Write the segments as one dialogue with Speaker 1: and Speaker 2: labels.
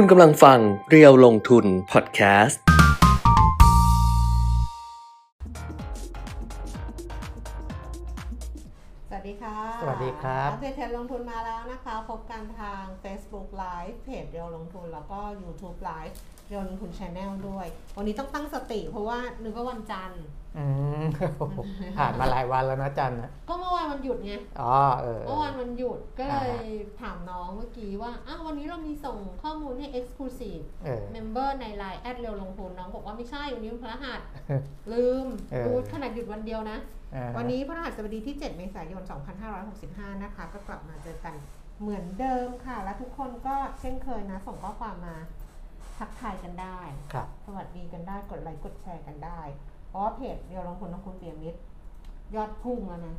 Speaker 1: คุณกำลังฟังเรียวลงทุนพอดแคสต์
Speaker 2: สวัสดีค่ะ
Speaker 3: สวัสดีครับ
Speaker 2: อัปเดตเทรนด์ลงทุนมาแล้วนะคะ พบกันทาง Facebook Live เพจเรียวลงทุน แล้วก็ YouTube Live เรียวลงทุน Channel ด้วย วันนี้ต้องตั้งสติเพราะว่านึกว่าวันจันทร์
Speaker 3: อืมผ่านมาหลายวันแล้วนะจันนะ
Speaker 2: ก็เมื่อวานวันหยุดไง
Speaker 3: อ๋อเออ
Speaker 2: เมื่อวานวันหยุดก็เลย
Speaker 3: อ่า
Speaker 2: ถามน้องเมื่อกี้ว่าอ้าววันนี้เรามีส่งข้อมูลให้ Exclusive
Speaker 3: เออ
Speaker 2: Member ใน Line แอดเรียวลงทุนน้องบอกว่าไม่ใช่วันนี้วันพฤหัสลืม
Speaker 3: เออ
Speaker 2: พูดขนาดหยุดวันเดียวนะ
Speaker 3: อ่า
Speaker 2: วันนี้พฤหัสบดีที่ 7 เมษายน 2565 นะคะ ก็กลับมาเจอกันเหมือนเดิมค่ะ และทุกคนก็เช่นเคยนะ ส่งข้อความมาทักทายกันได้
Speaker 3: ครับ
Speaker 2: สวัสดีกันได้ กดไลค์ กดแชร์กันได้ เพราะว่าเพจเดียวลงทุนของคุณเปียมิตรยอดพุ่งแล้วนะ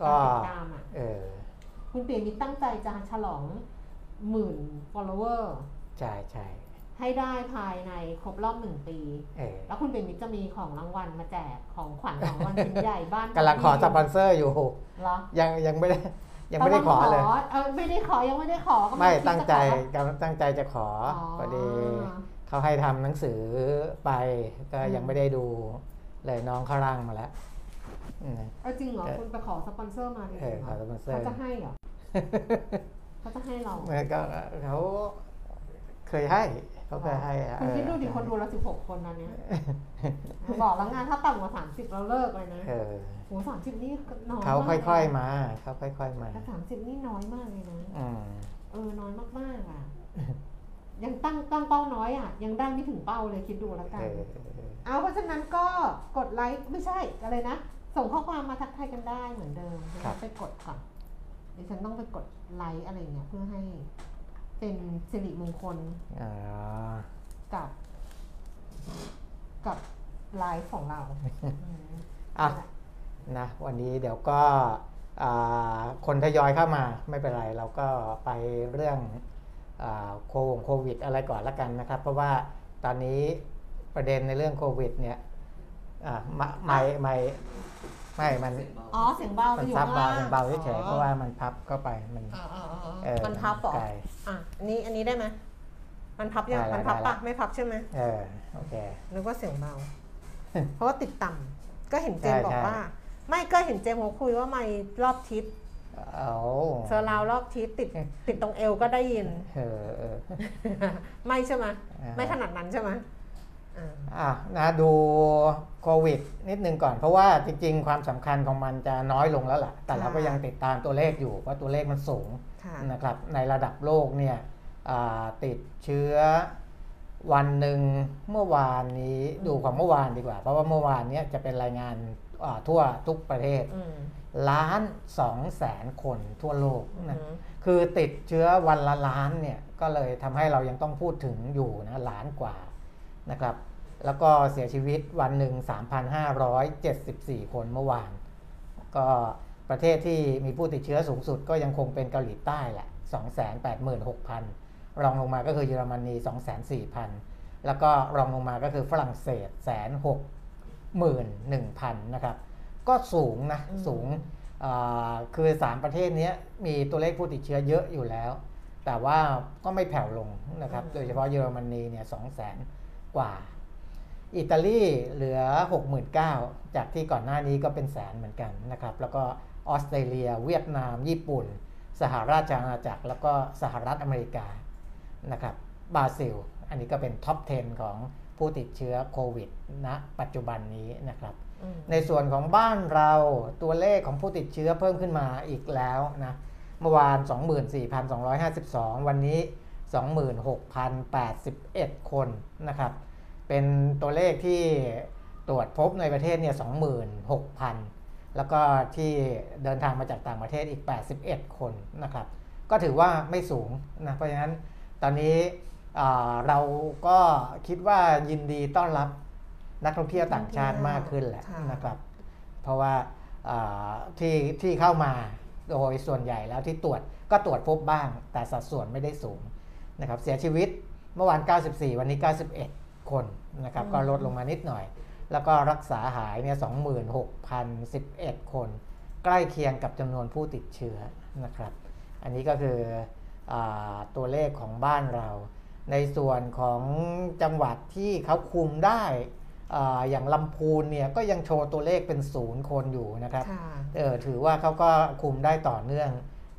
Speaker 3: ก็
Speaker 2: การติดตามอะ
Speaker 3: เออ
Speaker 2: คุณเปียมิตรตั้งใจจะฉลองหมื่น follower
Speaker 3: ใช่ใช่
Speaker 2: ให้ได้ภายในครบรอบหนึ่งปี
Speaker 3: เออ
Speaker 2: แล้วคุณเปียมิตรจะมีของรางวัลมาแจกของขวัญของรางวัลชิ้นใหญ่บ้าน
Speaker 3: กำลังขอสปอนเซอร์อยู่
Speaker 2: เหรอ
Speaker 3: ยังยังไม่ได้ยังไม่ได้ขอเลย
Speaker 2: เออไม่ได้ขอยังไม่ได้ขอก็
Speaker 3: ไม่
Speaker 2: คิดะ
Speaker 3: ตั้งใจ
Speaker 2: ขอกำ
Speaker 3: ลังตั้งใจจะขออ
Speaker 2: อ
Speaker 3: พอดี เขาให้ทำหนังสือไปก็ยังไม่ได้ดูเลยน้องเขาร่างมาแล้วอืม
Speaker 2: เอาจริงเหรอ
Speaker 3: เออ
Speaker 2: คุณไปขอสปอนเซอร์มาจริง
Speaker 3: เออ
Speaker 2: ๆเหร
Speaker 3: อข
Speaker 2: อ
Speaker 3: สปอนเซอร์
Speaker 2: เขาจะให้เหรอเขาจะให้เรา
Speaker 3: เออก็เขาเคยให้เขาเคยให้อะ
Speaker 2: คุณคิดดูดิ
Speaker 3: เออ
Speaker 2: คนดูเราสิบหกคนนะเนี่ยบอกแล้วงานถ้าต่ำกว่าสามสิบเราเลิกเลยนะ
Speaker 3: เออ
Speaker 2: โหสามสิบนี่น้อย
Speaker 3: เขา
Speaker 2: มาก
Speaker 3: ค่อยๆมาเขาค่อยๆมา
Speaker 2: แต่สามสิบนี่น้อยมากเลยนะ
Speaker 3: อืม
Speaker 2: เออน้อยมากๆอะ ยังตั้งตั้งเป้าน้อยอะ ยังได้ไม่ถึงเป้าเลยคิดดูแล้วกัน
Speaker 3: เออ
Speaker 2: เอาเพราะฉะนั้นก็กดไลค์ไม่ใช่อะไรนะ ส่งข้อความมาทักทายกันได้เหมือนเดิมเดี๋ยว
Speaker 3: ครับ
Speaker 2: ไปกดก่อนดิฉันต้องไปกดไลค์อะไรเงี้ยเพื่อให้เป็นสิริมงคล
Speaker 3: อ๋อ
Speaker 2: กับ กับไลฟ์ของเราอืม
Speaker 3: อะนะวันนี้เดี๋ยวก็อ่าคนทยอยเข้ามาไม่เป็นไร เราก็ไปเรื่องอา โควงโควิด อะไรก่อนละกันนะครับ เพราะว่าตอนนี้ประเด็นในเรื่องโควิดเนี่ยอ่าไม่ไม่ไม่ไม่มัน
Speaker 2: อ๋อเสียงเบา
Speaker 3: มัน
Speaker 2: อยู่
Speaker 3: ซับ
Speaker 2: ข้าง
Speaker 3: เบา
Speaker 2: ล่าง
Speaker 3: มันเบาเฉยๆเพราะว่ามันพับเข้าไปมัน
Speaker 2: อ๋ออ๋ออ๋อ
Speaker 3: เออ
Speaker 2: มันพับเหรอ
Speaker 3: ไกล
Speaker 2: อะอันนี้อันนี้ได้ไหมมันพับยัง
Speaker 3: ได้แล้ว
Speaker 2: มันพับ
Speaker 3: ได้
Speaker 2: ปะ
Speaker 3: แล้ว
Speaker 2: ไม่พับใช่ไหม
Speaker 3: เออโอเค
Speaker 2: นึกว่าเสียงเบา เพราะว่าติดต่ำก็เห็นเจมส์
Speaker 3: ใช่
Speaker 2: บอก
Speaker 3: ใช่
Speaker 2: ว่า ไม่ก็เห็นเจมส์เขาคุยว่าไม่รอบทิศ
Speaker 3: เอา
Speaker 2: เซอร์ราวรอบทิศติดติดตรงเอวก็ได้ยิน
Speaker 3: เออเออ
Speaker 2: ไม่ใช่ไหม
Speaker 3: อ่า
Speaker 2: ไม่ขนาดนั้นใช่ไหมอ่า
Speaker 3: อะนะดูโควิดนิดนึงก่อน เพราะว่าจริงๆ ความสำคัญของมันจะน้อยลงแล้วล่ะ แต่เราก็ยังติดตามตัวเลขอยู่เพราะตัวเลขมันสูง
Speaker 2: ค่ะ
Speaker 3: นะครับในระดับโลกเนี่ยอ่าติดเชื้อวันหนึ่งเมื่อวานนี้ดูของเมื่อวานดีกว่า เพราะว่าเมื่อวานเนี้จะเป็นรายงานอ่าทั่วทุกประเทศ
Speaker 2: อืม
Speaker 3: ล้านสองแสนคนทั่วโลก
Speaker 2: อื
Speaker 3: นะ
Speaker 2: ม
Speaker 3: คือติดเชื้อวันละล้านเนี่ยก็เลยทำให้เรายังต้องพูดถึงอยู่นะล้านกว่านะครับ แล้วก็เสียชีวิตวันหนึ่ง 3,574 คนเมื่อวาน ก็ประเทศที่มีผู้ติดเชื้อสูงสุดก็ยังคงเป็นเกาหลีใต้แหละ 286,000 รองลงมาก็คือเยอรมนี 204,000 แล้วก็รองลงมาก็คือฝรั่งเศสแสนหกหมื่นหนึ่งพันนะครับ ก็สูงนะ
Speaker 2: อืม
Speaker 3: สูงอ่าคือ3ประเทศเนี้ยมีตัวเลขผู้ติดเชื้อเยอะอยู่แล้ว แต่ว่าก็ไม่แผ่วลงนะครับ โดยเฉพาะเยอรมนีเนี่ยสองแสนกว่า อิตาลีเหลือ 69,000จากที่ก่อนหน้านี้ก็เป็นแสนเหมือนกันนะครับ แล้วก็ออสเตรเลีย เวียดนาม ญี่ปุ่น สหราชอาณาจักร แล้วก็สหรัฐอเมริกานะครับบราซิล อันนี้ก็เป็นท็อป 10 ของผู้ติดเชื้อโควิดณปัจจุบันนี้นะครับ
Speaker 2: อืม
Speaker 3: ในส่วนของบ้านเราตัวเลขของผู้ติดเชื้อเพิ่มขึ้นมาอีกแล้วนะเมื่อวาน 24,252 วันนี้ 26,081 คนนะครับ เป็นตัวเลขที่ตรวจพบในประเทศเนี่ย 26,000 แล้วก็ที่เดินทางมาจากต่างประเทศอีก 81 คนนะครับ ก็ถือว่าไม่สูงนะ เพราะฉะนั้นตอนนี้เราก็คิดว่ายินดีต้อนรับ นักท่องเที่ยวต่างชาติมากขึ้นแหละ
Speaker 2: ค่ะ
Speaker 3: นะครับ เพราะว่าอ่าที่ที่เข้ามาโดยส่วนใหญ่แล้วที่ตรวจก็ตรวจพบบ้าง แต่สัดส่วนไม่ได้สูงนะครับ เสียชีวิตเมื่อวาน 94 วันนี้ 91 คนนะครับ ก็ลดลงมานิดหน่อย แล้วก็รักษาหายเนี่ย26,011 คน ใกล้เคียงกับจำนวนผู้ติดเชื้อนะครับ อันนี้ก็คืออาตัวเลขของบ้านเรา ในส่วนของจังหวัดที่เขาคุมได้ อ่าอย่างลำพูนเนี่ยก็ยังโชว์ตัวเลขเป็นศูนย์คนอยู่นะครับ
Speaker 2: ค่ะ
Speaker 3: เออถือว่าเขาก็คุมได้ต่อเนื่อง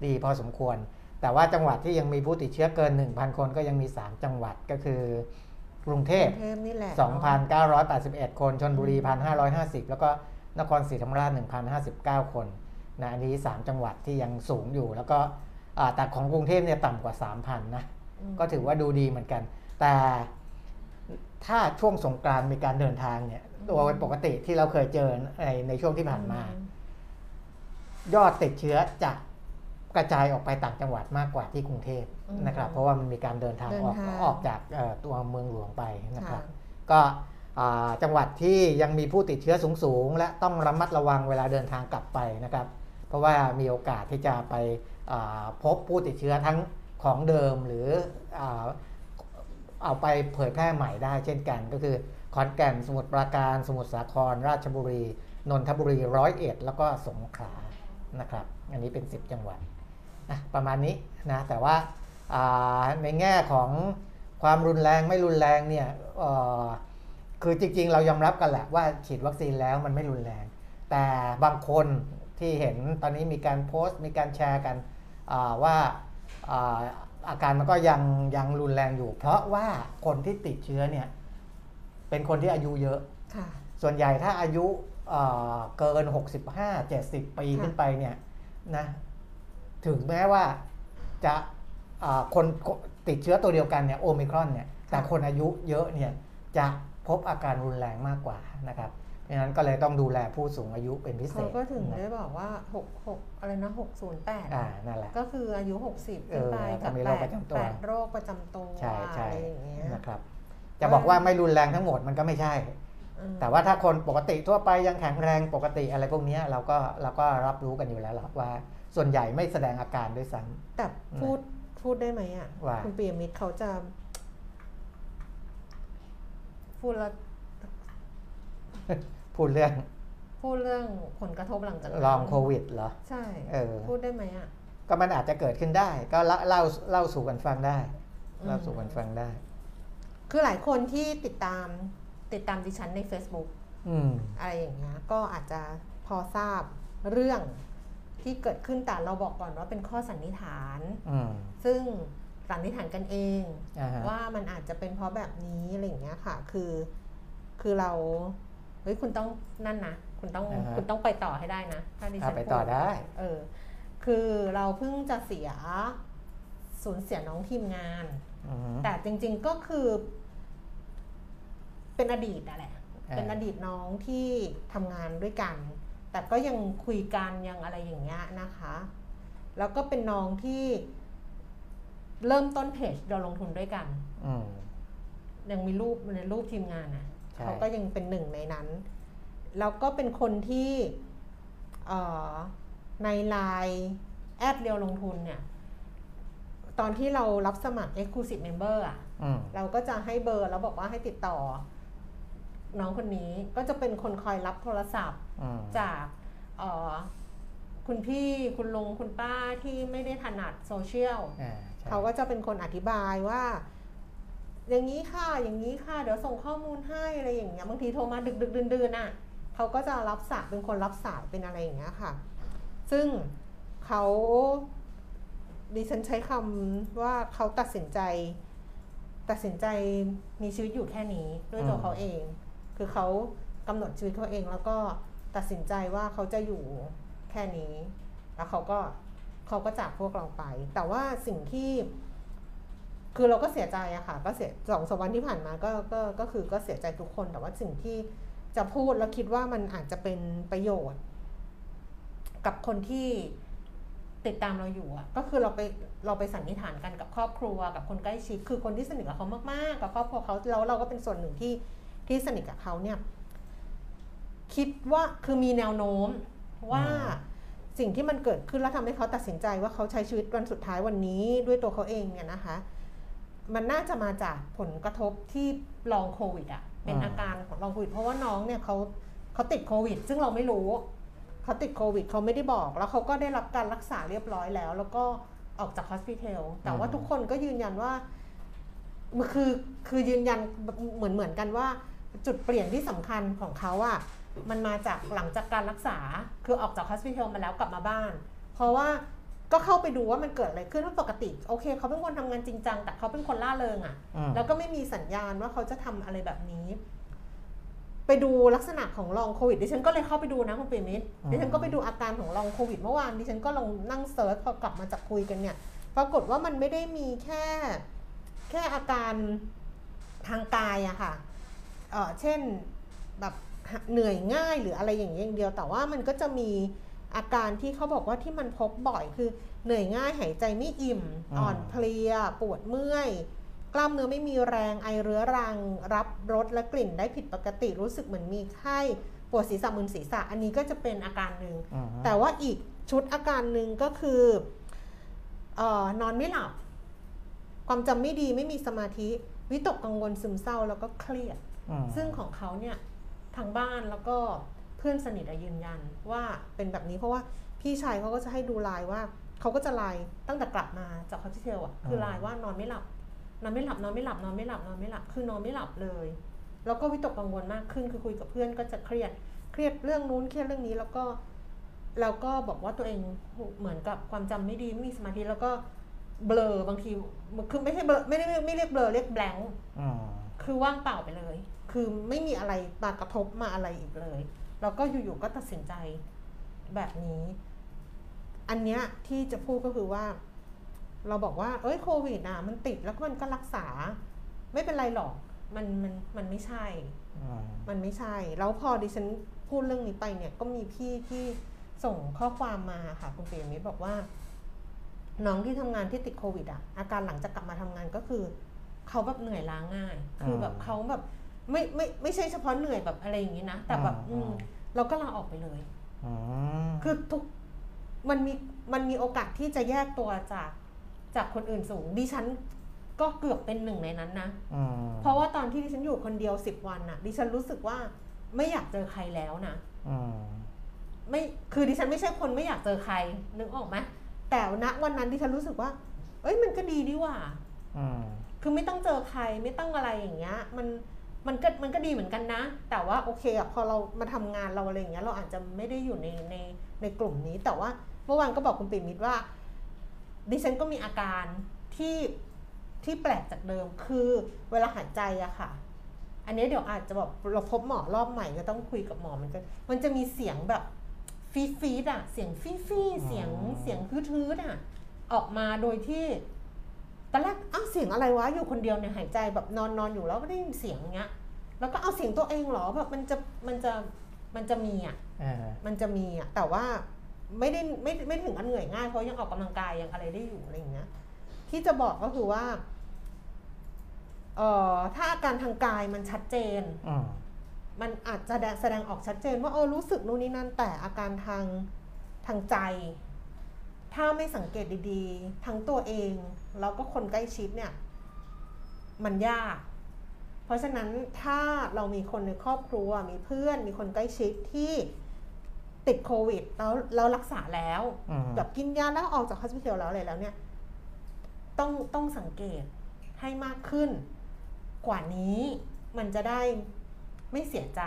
Speaker 3: ดีพอสมควร แต่ว่าจังหวัดที่ยังมีผู้ติดเชื้อเกิน 1,000 คนก็ยังมี 3 จังหวัดก็คือกรุงเท
Speaker 2: ก
Speaker 3: พ
Speaker 2: รุงเทพนี่แหละ
Speaker 3: 2,981 คนชนบุรี 1,550 แล้วก็นครศรีธรรมราช 1,059 คนนะอันนี้ 3 จังหวัดที่ยังสูงอยู่ แล้วก็อ่าแต่ของกรุงเทพเนี่ยต่ำกว่า 3,000 นะ
Speaker 2: อืม
Speaker 3: ก็ถือว่าดูดีเหมือนกัน แต่ ถ้าช่วงสงกรานต์มีการเดินทางเนี่ยโดยปกติที่เราเคยเจอในในช่วงที่ผ่านมา ยอดติดเชื้อจะกระจายออกไปต่างจังหวัดมากกว่าที่กรุงเทพ
Speaker 2: อืม
Speaker 3: นะครับ เพราะว่ามันมีการเดินทาง
Speaker 2: เดิน
Speaker 3: ออก
Speaker 2: ทาง
Speaker 3: ออกจากเอ่อตัวเมืองหลวงไปนะครับ
Speaker 2: ค่ะ
Speaker 3: ก็อ่าจังหวัดที่ยังมีผู้ติดเชื้อสูงๆ และต้องระมัดระวังเวลาเดินทางกลับไปนะครับ เพราะว่ามีโอกาสที่จะไปอ่าพบผู้ติดเชื้อทั้งของเดิมหรืออา เอาไปเผยแพร่ใหม่ได้เช่นกันก็คือขอนแก่นสมุทรปราการ สมุทรสาคร ราชบุรี นนทบุรีร้อยเอ็ดแล้วก็สงขลานะครับ อันนี้เป็น 10 จังหวัดนะประมาณนี้นะแต่ว่าาในแง่ของความรุนแรงไม่รุนแรงเนี่ยคือจริงๆ เรายอมรับกันแหละว่าฉีดวัคซีนแล้วมันไม่รุนแรง แต่บางคนที่เห็นตอนนี้มีการโพสต์ มีการแชร์กันอ่าว่า อ่าอาการมันก็ยังยังรุนแรงอยู่ เพราะว่าคนที่ติดเชื้อเนี่ย เป็นคนที่อายุเยอะ
Speaker 2: ค่ะ
Speaker 3: ส่วนใหญ่ถ้าอายุเอ่อเกิน 65 70 ปี
Speaker 2: ค่ะ
Speaker 3: ขึ้นไปเนี่ยนะถึงแม้ว่าจะอ่าคนติดเชื้อตัวเดียวกันเนี่ยโอมิครอนเนี่ยแต่คนอายุเยอะเนี่ยจะพบอาการรุนแรงมากกว่านะครับ เพราะฉะนั้นก็เลยต้องดูแลผู้สูงอายุเป็นพิเศ
Speaker 2: เขา
Speaker 3: ษ
Speaker 2: ก็ถึง
Speaker 3: นะ
Speaker 2: ได้บอกว่าหกหกอะไรนะหกศูนย์แปด
Speaker 3: อ่านั่นแหละ
Speaker 2: ก็คืออายุ 60
Speaker 3: เอ
Speaker 2: ขึ้น
Speaker 3: อ
Speaker 2: ไปกับ
Speaker 3: มีโร
Speaker 2: แป
Speaker 3: คป
Speaker 2: ด
Speaker 3: ระจำตัว
Speaker 2: แปดโรคประจำตัว
Speaker 3: ใช่ใช่
Speaker 2: อะไรอย่างเงี้ย
Speaker 3: นะครับ จะบอกว่าไม่รุนแรงทั้งหมดมันก็ไม่ใช่
Speaker 2: อืม
Speaker 3: แต่ว่าถ้าคนปกติทั่วไปยังแข็งแรงปกติอะไรพวกเนี้ยเราก็เราก็รับรู้กันอยู่แล้วล่ะว่า ส่วนใหญ่ไม่แสดงอาการด้วยซ้
Speaker 2: แต่พูดพูดได้ไหมอะ
Speaker 3: ว่า
Speaker 2: คุณปียมิตรเขาจะ พูดแล้วำ
Speaker 3: พูดเรื่อง
Speaker 2: พูดเรื่องผลกระทบหลังจากนั้น
Speaker 3: ลองโควิดเหรอ
Speaker 2: ใช่
Speaker 3: เออ
Speaker 2: พูดได้ไหมอะ
Speaker 3: ก็มันอาจจะเกิดขึ้นได้ ก็เล่าเล่าเล่าสู่กันฟังได้
Speaker 2: อืม
Speaker 3: เล่าสู่กันฟังได้
Speaker 2: คือหลายคนที่ติดตามติดตามดิฉันใน Facebook
Speaker 3: อืม
Speaker 2: อะไรอย่างเงี้ยก็อาจจะพอทราบเรื่องที่เกิดขึ้นแต่เราบอกก่อนว่าเป็นข้อสันนิษฐาน
Speaker 3: อืม
Speaker 2: ซึ่งสันนิษฐานกันเอง
Speaker 3: อ่าฮะ
Speaker 2: ว่ามันอาจจะเป็นเพราะแบบนี้อะไรอย่างเงี้ยค่ะ คือ คือเรา เฮ้ยคุณต้องนั่นนะคุณต้อง
Speaker 3: อ่าฮะ
Speaker 2: คุณต้องไปต่อให้ได้นะ ถ้าดิฉั
Speaker 3: อะ
Speaker 2: น
Speaker 3: ไปต่อ
Speaker 2: พู
Speaker 3: ได้
Speaker 2: เออคือเราเพิ่งจะเสียสูญเสียน้องทีมงาน
Speaker 3: อืม
Speaker 2: แต่จริงๆก็คือ เป็นอดีตอะแหละ
Speaker 3: อ่า
Speaker 2: เป็นอดีตน้องที่ทำงานด้วยกัน แต่ก็ยังคุยกันยังอะไรอย่างเงี้ยนะคะ แล้วก็เป็นน้องที่เริ่มต้นเพจเราลงทุนด้วยกัน
Speaker 3: อืม
Speaker 2: ยังมีรูปในรูปทีมงานนะ
Speaker 3: ใช่
Speaker 2: เขาก็ยังเป็นหนึ่งในนั้น แล้วก็เป็นคนที่เอ่อในไลน์แอดเรียวลงทุนเนี่ย ตอนที่เรารับสมัคร Exclusive Member อะ
Speaker 3: อืม
Speaker 2: เราก็จะให้เบอร์แล้วบอกว่าให้ติดต่อ น้องคนนี้ก็จะเป็นคนคอยรับโทรศัพท์
Speaker 3: อืม
Speaker 2: จากเอ่อคุณพี่คุณลุงคุณป้าที่ไม่ได้ถนัดโซเชียล
Speaker 3: อ่าใช่
Speaker 2: เขาก็จะเป็นคนอธิบายว่า อย่างนี้ค่ะ อย่างนี้ค่ะ เดี๋ยวส่งข้อมูลให้อะไรอย่างเงี้ย บางทีโทรมาดึกดึกดื่นดื่นๆอะเขาก็จะรับสายเป็นคนรับสายเป็นอะไรอย่างเงี้ยค่ะ ซึ่งเขาดิฉันใช้คำว่าเขาตัดสินใจ ตัดสินใจมีชีวิตอยู่แค่นี้ด้วยตัวเขาเอง คือเขากำหนดชีวิตเขาเองแล้วก็ตัดสินใจว่าเขาจะอยู่แค่นี้ แล้วเขาก็เขาก็จากพวกเราไป แต่ว่าสิ่งที่ คือเราก็เสียใจอะค่ะ ก็เสียสองสามวันที่ผ่านมาก็ก็ก็คือก็เสียใจทุกคนแต่ว่าสิ่งที่จะพูดแล้วคิดว่ามันอาจจะเป็นประโยชน์ กับคนที่ติดตามเราอยู่อะก็คือเราไปเราไปสันนิษฐานกันกับครอบครัวกับคนใกล้ชิดคือคนที่สนิทกับเขามากๆ กับครอบครัวเขาแล้วเราก็เป็นส่วนหนึ่งที่ที่สนิทกับเขาเนี่ย คิดว่าคือมีแนวโน้มว่าสิ่งที่มันเกิดขึ้นแล้วทำให้เขาตัดสินใจว่าเขาใช้ชีวิตวันสุดท้ายวันนี้ด้วยตัวเขาเองเนี่ยนะคะ มันน่าจะมาจากผลกระทบที่ลองโควิดอะเป็น
Speaker 3: อา
Speaker 2: การของลองโควิด เพราะว่าน้องเนี่ยเขาเขาติดโควิด ซึ่งเราไม่รู้เขาติดโควิดเขาไม่ได้บอก แล้วเขาก็ได้รับการรักษาเรียบร้อยแล้ว แล้วก็ออกจากฮอสพิทอลแต่ว่าทุกคนก็ยืนยันว่ามันคือคือยืนยันเหมือนเหมือนกันว่า จุดเปลี่ยนที่สำคัญของเขาอะมันมาจากหลังจากการรักษาคือออกจาก hospital มาแล้วกลับมาบ้าน เพราะว่า ก็เข้าไปดูว่ามันเกิดอะไรขึ้นเพราะปกติ โอเคเขาเป็นคนทำงานจริงจัง แต่เขาเป็นคนร่าเริงอะ
Speaker 3: อืม
Speaker 2: แล้วก็ไม่มีสัญญาณว่าเขาจะทำอะไรแบบนี้ ไปดูลักษณะของลองโควิดดิฉันก็เลยเข้าไปดูนะคุณเปรมิตร
Speaker 3: อืม
Speaker 2: ดิฉันก็ไปดูอาการของลองโควิดเมื่อวานดิฉันก็ลองนั่ง search พอกลับมาจากคุยกันเนี่ย ปรากฏว่ามันไม่ได้มีแค่ แค่อาการทางกายอะค่ะเออเช่นแบบเหนื่อยง่ายหรืออะไรอย่างเงี้ยอย่างเดียว แต่ว่ามันก็จะมี อาการที่เขาบอกว่าที่มันพบบ่อยคือเหนื่อยง่ายหายใจไม่อิ่ม
Speaker 3: อืม
Speaker 2: อ่อนเพลีย ปวดเมื่อย กล้ามเนื้อไม่มีแรงไอเรื้อรัง รับรสและกลิ่นได้ผิดปกติรู้สึกเหมือนมีไข้ปวดศีรษะมึนศีรษะอันนี้ก็จะเป็นอาการหนึ่ง
Speaker 3: อืม
Speaker 2: แต่ว่าอีกชุดอาการหนึ่งก็คือเออนอนไม่หลับ ความจำไม่ดีไม่มีสมาธิ วิตกกังวลซึมเศร้าแล้วก็เครียด
Speaker 3: อืม
Speaker 2: ซึ่งของเขาเนี่ยทางบ้านแล้วก็ เพื่อนสนิทอะยืนยันว่าเป็นแบบนี้เพราะว่าพี่ชายเขาก็จะให้ดูไลน์ว่าเขาก็จะไลน์ตั้งแต่กลับมาจากฮอสพิทอลอะคือไลน์ว่านอนไม่หลับ นอนไม่หลับนอนไม่หลับนอนไม่หลับนอนไม่หลับ คือนอนไม่หลับเลย แล้วก็วิตกกังวลมากขึ้นคือคุยกับเพื่อนก็จะเครียดเครียดเรื่องนู้นเครียดเรื่องนี้แล้วก็แล้วก็บอกว่าตัวเองเหมือนกับความจำไม่ดีไม่มีสมาธิแล้วก็เบลอบางทีคือไม่ใช่เบลอไม่ได้ไม่เรียกเบลอเรียกแบง
Speaker 3: อืม
Speaker 2: คือว่างเปล่าไปเลย คือไม่มีอะไรมากระทบมาอะไรอีกเลย แล้วก็อยู่ๆก็ตัดสินใจแบบนี้ อันเนี้ยที่จะพูดก็คือว่า เราบอกว่า เอ้ยโควิดอะมันติดแล้วก็มันก็รักษา ไม่เป็นไรหรอกมันมันมันไม่ใช่
Speaker 3: อืม
Speaker 2: มันไม่ใช่ แล้วพอดิฉันพูดเรื่องนี้ไปเนี่ย ก็มีพี่ที่ส่งข้อความมาค่ะคุณเปียมิตรบอกว่า น้องที่ทำงานที่ติดโควิดอะอาการหลังจากกลับมาทำงานก็คือ เขาแบบเหนื่อยล้าง่าย คือแบบเขาแบบ ไม่ไม่ไม่ใช่เฉพาะเหนื่อยแบบอะไรอย่างนี้นะ แต่แบบอืมเราก็ลาออกไปเลย
Speaker 3: อืม
Speaker 2: คือทุกมันมีมันมีโอกาสที่จะแยกตัวจากจากคนอื่นสูงดิฉันก็เกือบเป็นหนึ่งในนั้นนะ
Speaker 3: อืม
Speaker 2: เพราะว่าตอนที่ดิฉันอยู่คนเดียวสิบวันน่ะ ดิฉันรู้สึกว่าไม่อยากเจอใครแล้วนะ
Speaker 3: อืม
Speaker 2: ไม่คือดิฉันไม่ใช่คนไม่อยากเจอใครนึกออกไหมแต่ณวันนั้นดิฉันรู้สึกว่า เอ้ยมันก็ดีดีหว่า
Speaker 3: อืม
Speaker 2: คือไม่ต้องเจอใครไม่ต้องอะไรอย่างเงี้ย มัน มันก็มันก็ดีเหมือนกันนะ แต่ว่าโอเคอะพอเรามาทำงานเราอะไรอย่างเงี้ยเราอาจจะไม่ได้อยู่ในในในกลุ่มนี้ แต่ว่าเมื่อวานก็บอกคุณปิ่มมิตรว่าดิฉันก็มีอาการที่ที่แปลกจากเดิมคือเวลาหายใจอะค่ะ อันนี้เดี๋ยวอาจจะแบบเราพบหมอรอบใหม่ก็ต้องคุยกับหมอมือนกันมันจะมีเสียงแบบฟีดฟีดอะเสียงฟีฟีเสียงเสียงทืดๆอะออกมาโดยที่ ตอนแรกอ้าวเสียงอะไรวะอยู่คนเดียวเนี่ยหายใจแบบนอนนอนอยู่แล้วไม่ได้ยินเสียงเงี้ย แล้วก็เอาเสียงตัวเองเหรอแบบมันจะมันจะมันจะมีอะ
Speaker 3: อ่า
Speaker 2: มันจะมีอะแต่ว่าไม่ได้ไม่ไม่ถึงกับเหนื่อยง่ายเพราะยังออกกำลังกายยังอะไรได้อยู่อะไรอย่างเงี้ย ที่จะบอกก็คือว่าเอ่อถ้าอาการทางกายมันชัดเจน
Speaker 3: อืม
Speaker 2: มันอาจจะแสดงแสดงออกชัดเจน ว่าเออรู้สึกนู่นนี่นั่นแต่อาการทางทางใจ ถ้าไม่สังเกตดีๆ ทั้งตัวเองแล้วก็คนใกล้ชิดเนี่ย มันยาก เพราะฉะนั้นถ้าเรามีคนในครอบครัว มีเพื่อน มีคนใกล้ชิดที่ติดโควิด แล้วเรารักษาแล้ว
Speaker 3: อืม
Speaker 2: แบบกินยาแล้วออกจากฮอสพิทอลแล้วอะไรแล้วเนี่ย ต้องต้องสังเกตให้มากขึ้น กว่านี้มันจะได้ไม่เสียใจ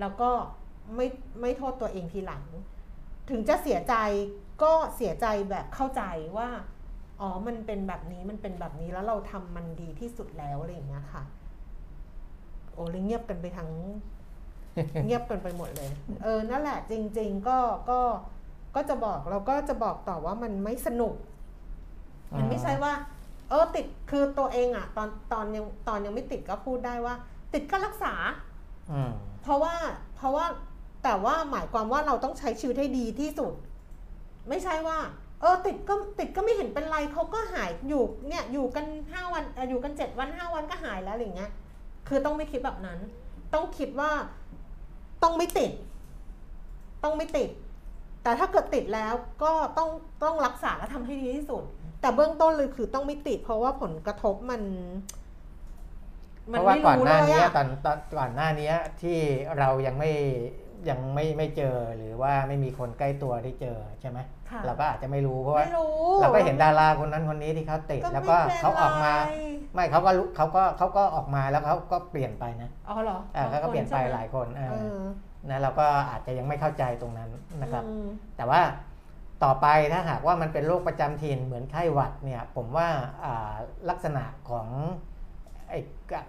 Speaker 2: แล้วก็ไม่ไม่โทษตัวเองทีหลัง ถึงจะเสียใจก็เสียใจแบบเข้าใจว่า อ๋อ มันเป็นแบบนี้มันเป็นแบบนี้แล้วเราทำมันดีที่สุดแล้วอะไรอย่างเงี้ยค่ะ โอ้เลยเงียบกันไปทั้ง เงียบกันไปหมดเลย เออ นั่นแหละ จริง ๆ ก็ก็ก็จะบอกเราก็จะบอกต่อว่ามันไม่สนุก มันไม่ใช่ว่า เออติดคือตัวเองอะตอนตอนยังตอนยังไม่ติดก็พูดได้ว่า ติดก็รักษา
Speaker 3: อืม
Speaker 2: เพราะว่าเพราะว่า แต่ว่าหมายความว่าเราต้องใช้ชีวิตให้ดีที่สุด ไม่ใช่ว่า เออติดก็ติดก็ไม่เห็นเป็นไรเขาก็หายอยู่เนี่ยอยู่กันห้าวันอยู่กันเจ็ดวันห้าวันก็หายแล้วอะไรอย่างเงี้ย คือต้องไม่คิดแบบนั้น ต้องคิดว่าต้องไม่ติด ต้องไม่ติด แต่ถ้าเกิดติดแล้วก็ต้องต้องรักษาและทำให้ดีที่สุด แต่เบื้องต้นเลยคือต้องไม่ติด เพราะว่าผลกระทบมัน
Speaker 3: เพราะว่าก่อนหน้านี้ตอนตอนก่อนหน้านี้ที่เรายังไม่ ยังไม่ไม่เจอหรือว่าไม่มีคนใกล้ตัวที่เจอใช่ไหม
Speaker 2: ค่ะ
Speaker 3: เราก็อาจจะไม่รู้เพราะว่า
Speaker 2: ไม่รู้
Speaker 3: เราก็เห็นดาราคนนั้นคนนี้ที่เขาติด
Speaker 2: ก็
Speaker 3: แล้ว
Speaker 2: ไม่
Speaker 3: ก็
Speaker 2: เป็น
Speaker 3: เขาออกมา
Speaker 2: ไร
Speaker 3: ไม่เขาก็รู้เขาก็เขาก็ออกมาแล้วเขาก็เปลี่ยนไปนะ
Speaker 2: อ๋อเหรอ
Speaker 3: เออเขาก็เปลี่ยนไป
Speaker 2: ใช่ม
Speaker 3: หลายคนเอ
Speaker 2: เอ
Speaker 3: อ
Speaker 2: อ
Speaker 3: นะเราก็อาจจะยังไม่เข้าใจตรงนั้นนะครับ
Speaker 2: อืม
Speaker 3: แต่ว่าต่อไปถ้าหากว่ามันเป็นโรคประจำถิ่นเหมือนไข้หวัดเนี่ย ผมว่าอ่าลักษณะของไอ้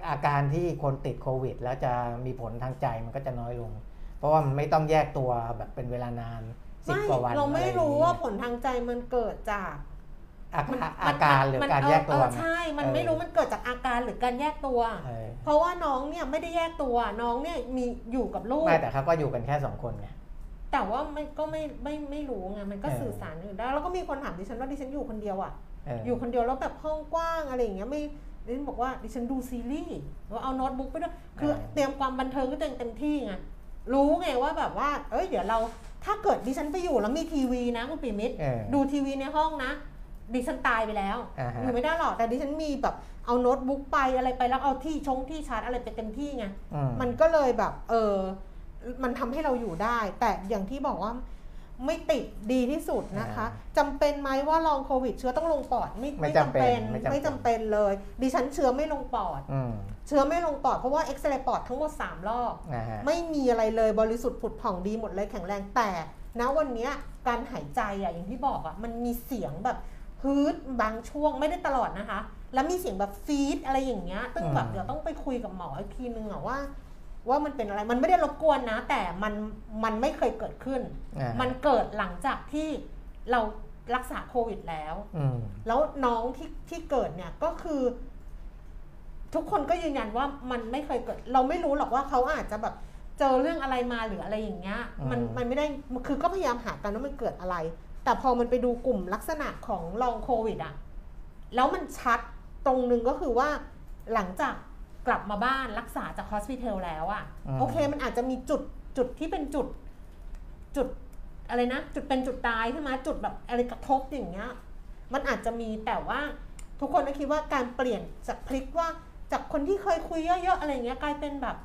Speaker 3: อาการที่คนติดโควิด แล้วจะมีผลทางใจมันก็จะน้อยลง เพราะว่ามันไม่ต้องแยกตัวแบบเป็นเวลานานสิบ
Speaker 2: ไม่
Speaker 3: กว่าวัน
Speaker 2: เราไม่
Speaker 3: อะอย่ง
Speaker 2: รู้
Speaker 3: นี้
Speaker 2: ว่าผลทางใจมันเกิดจาก
Speaker 3: อา
Speaker 2: มัน
Speaker 3: อาอาการหรือ
Speaker 2: มัน
Speaker 3: การ
Speaker 2: เออ
Speaker 3: แยกตัว
Speaker 2: เออ
Speaker 3: ไง
Speaker 2: ใช่ มัน
Speaker 3: เออ
Speaker 2: ไม่รู้มันเกิดจากอาการหรือการแยกตัว
Speaker 3: เออ
Speaker 2: เพราะว่าน้องเนี่ยไม่ได้แยกตัวน้องเนี่ยมีอยู่กับลูก
Speaker 3: ไม่แต่เขาก็อยู่กันแค่สองคนไง
Speaker 2: แต่ว่าไม่ก็ไม่ไม่ไม่รู้ไงมันก็
Speaker 3: เออ
Speaker 2: สื่อสารอื่นได้แล้วก็มีคนถามดิฉันว่าดิฉันอยู่คนเดียวอะ
Speaker 3: เออ
Speaker 2: อยู่คนเดียวแล้วแบบห้องกว้างอะไรอย่างเงี้ยไม่ดิฉันบอกว่าดิฉันดูซีรีส์ว่าเอาโน้ตบุ๊กไปด้วยคือเตรียมความบันเทิงก็เต็มเต็มที่ไง รู้ไงว่าแบบว่า เอ้ยเดี๋ยวเราถ้าเกิดดิฉันไปอยู่แล้วมีทีวีนะคุณปิมิตร
Speaker 3: เออ
Speaker 2: ดูทีวีในห้องนะ ดิฉันตายไปแล้ว
Speaker 3: อ่าฮะ
Speaker 2: อยู่ไม่ได้หรอกแต่ดิฉันมีแบบเอาโน้ตบุ๊กไปอะไรไปแล้วเอาที่ชงที่ชาร์จอะไรไปเต็มที่ไง
Speaker 3: อืม
Speaker 2: มันก็เลยแบบ เออ มันทำให้เราอยู่ได้ แต่อย่างที่บอกว่า ไม่ติดดีที่สุดนะคะจำเป็นไหมว่าลองโควิด เชื้อต้องลงปอดไม่
Speaker 3: ไม่จำเป็นไม่จำเป็น
Speaker 2: ไม่จำเป็นเลย ดิฉันเชื้อไม่ลงปอด
Speaker 3: อืม
Speaker 2: เชื้อไม่ลงปอดเพราะว่าเอ็กซเรย์ปอดทั้งหมด 3 รอบ
Speaker 3: นะฮะ
Speaker 2: ไม่มีอะไรเลยบริสุทธิ์ผุดผ่องดีหมดเลยแข็งแรงแต่ณวันเนี้ยการหายใจอะอย่างที่บอกอะมันมีเสียงแบบฮืดบางช่วงไม่ได้ตลอดนะคะ แล้วมีเสียงแบบฟีดอะไรอย่างเงี้ยตึ้งแบบ
Speaker 3: อืม
Speaker 2: เดี๋ยวต้องไปคุยกับหมออีกทีนึงอะว่า ว่ามันเป็นอะไรมันไม่ได้รบกวนนะ แต่มันมันไม่เคยเกิดขึ้น
Speaker 3: อ่าฮะ
Speaker 2: มันเกิดหลังจากที่เรารักษาโควิดแล้ว
Speaker 3: อืม
Speaker 2: แล้วน้องที่ที่เกิดเนี่ยก็คือ ทุกคนก็ยืนยันว่ามันไม่เคยเกิด เราไม่รู้หรอกว่าเขาอาจจะแบบเจอเรื่องอะไรมาหรืออะไรอย่างเงี้ย มัน
Speaker 3: อืม
Speaker 2: มันไม่ได้คือก็พยายามหากันว่ามันเกิดอะไร แต่พอมันไปดูกลุ่มลักษณะของลองโควิดอะแล้วมันชัดตรงนึงก็คือว่าหลังจาก กลับมาบ้านรักษาจากฮอสพิทอลแล้วอะ
Speaker 3: อืม
Speaker 2: โอเคมันอาจจะมีจุดจุดที่เป็นจุด จุดอะไรนะ จุดเป็นจุดตายใช่ไหมจุดแบบอะไรกระทบอย่างเงี้ย มันอาจจะมีแต่ว่าทุกคนก็คิดว่าการเปลี่ยนจากพลิกว่าจากคนที่เคยคุยเยอะๆอะไรเงี้ยกลายเป็นแบบ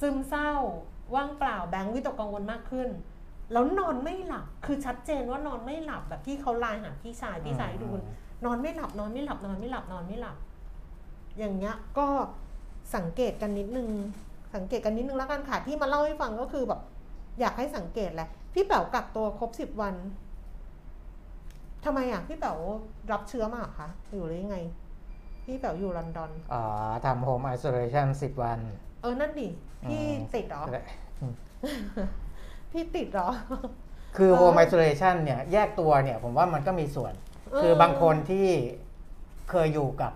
Speaker 2: ซึมเศร้า ว่างเปล่าแบงค์วิตกกังวลมากขึ้น แล้วนอนไม่หลับ คือชัดเจนว่านอนไม่หลับแบบที่เขาไลน์หาพี่ชายพี่ชายให้ดูนอนไม่หลับนอนไม่หลับนอนไม่หลับนอนไม่หลับ อย่างเงี้ยก็ สังเกตกันนิดนึง สังเกตกันนิดนึงแล้วกันค่ะ ที่มาเล่าให้ฟังก็คือแบบ อยากให้สังเกตแหละ พี่แป๋วกักตัวครบสิบวันทำไมอะ พี่แป๋วรับเชื้อมาเหรอคะอยู่หรือยังไง พี่แป๋วอยู่ลอนดอน
Speaker 3: อ๋อทำโฮมไอโซเลชันสิบวัน
Speaker 2: เออ นั่นดิ พี่
Speaker 3: อืม
Speaker 2: ติดเหรอ พี่ติดเหรอ
Speaker 3: คือ
Speaker 2: เออ
Speaker 3: โฮมไอโซเลชันเนี่ย แยกตัวเนี่ย ผมว่ามันก็มีส่วน คือบางคนที่เคยอยู่กับอ่า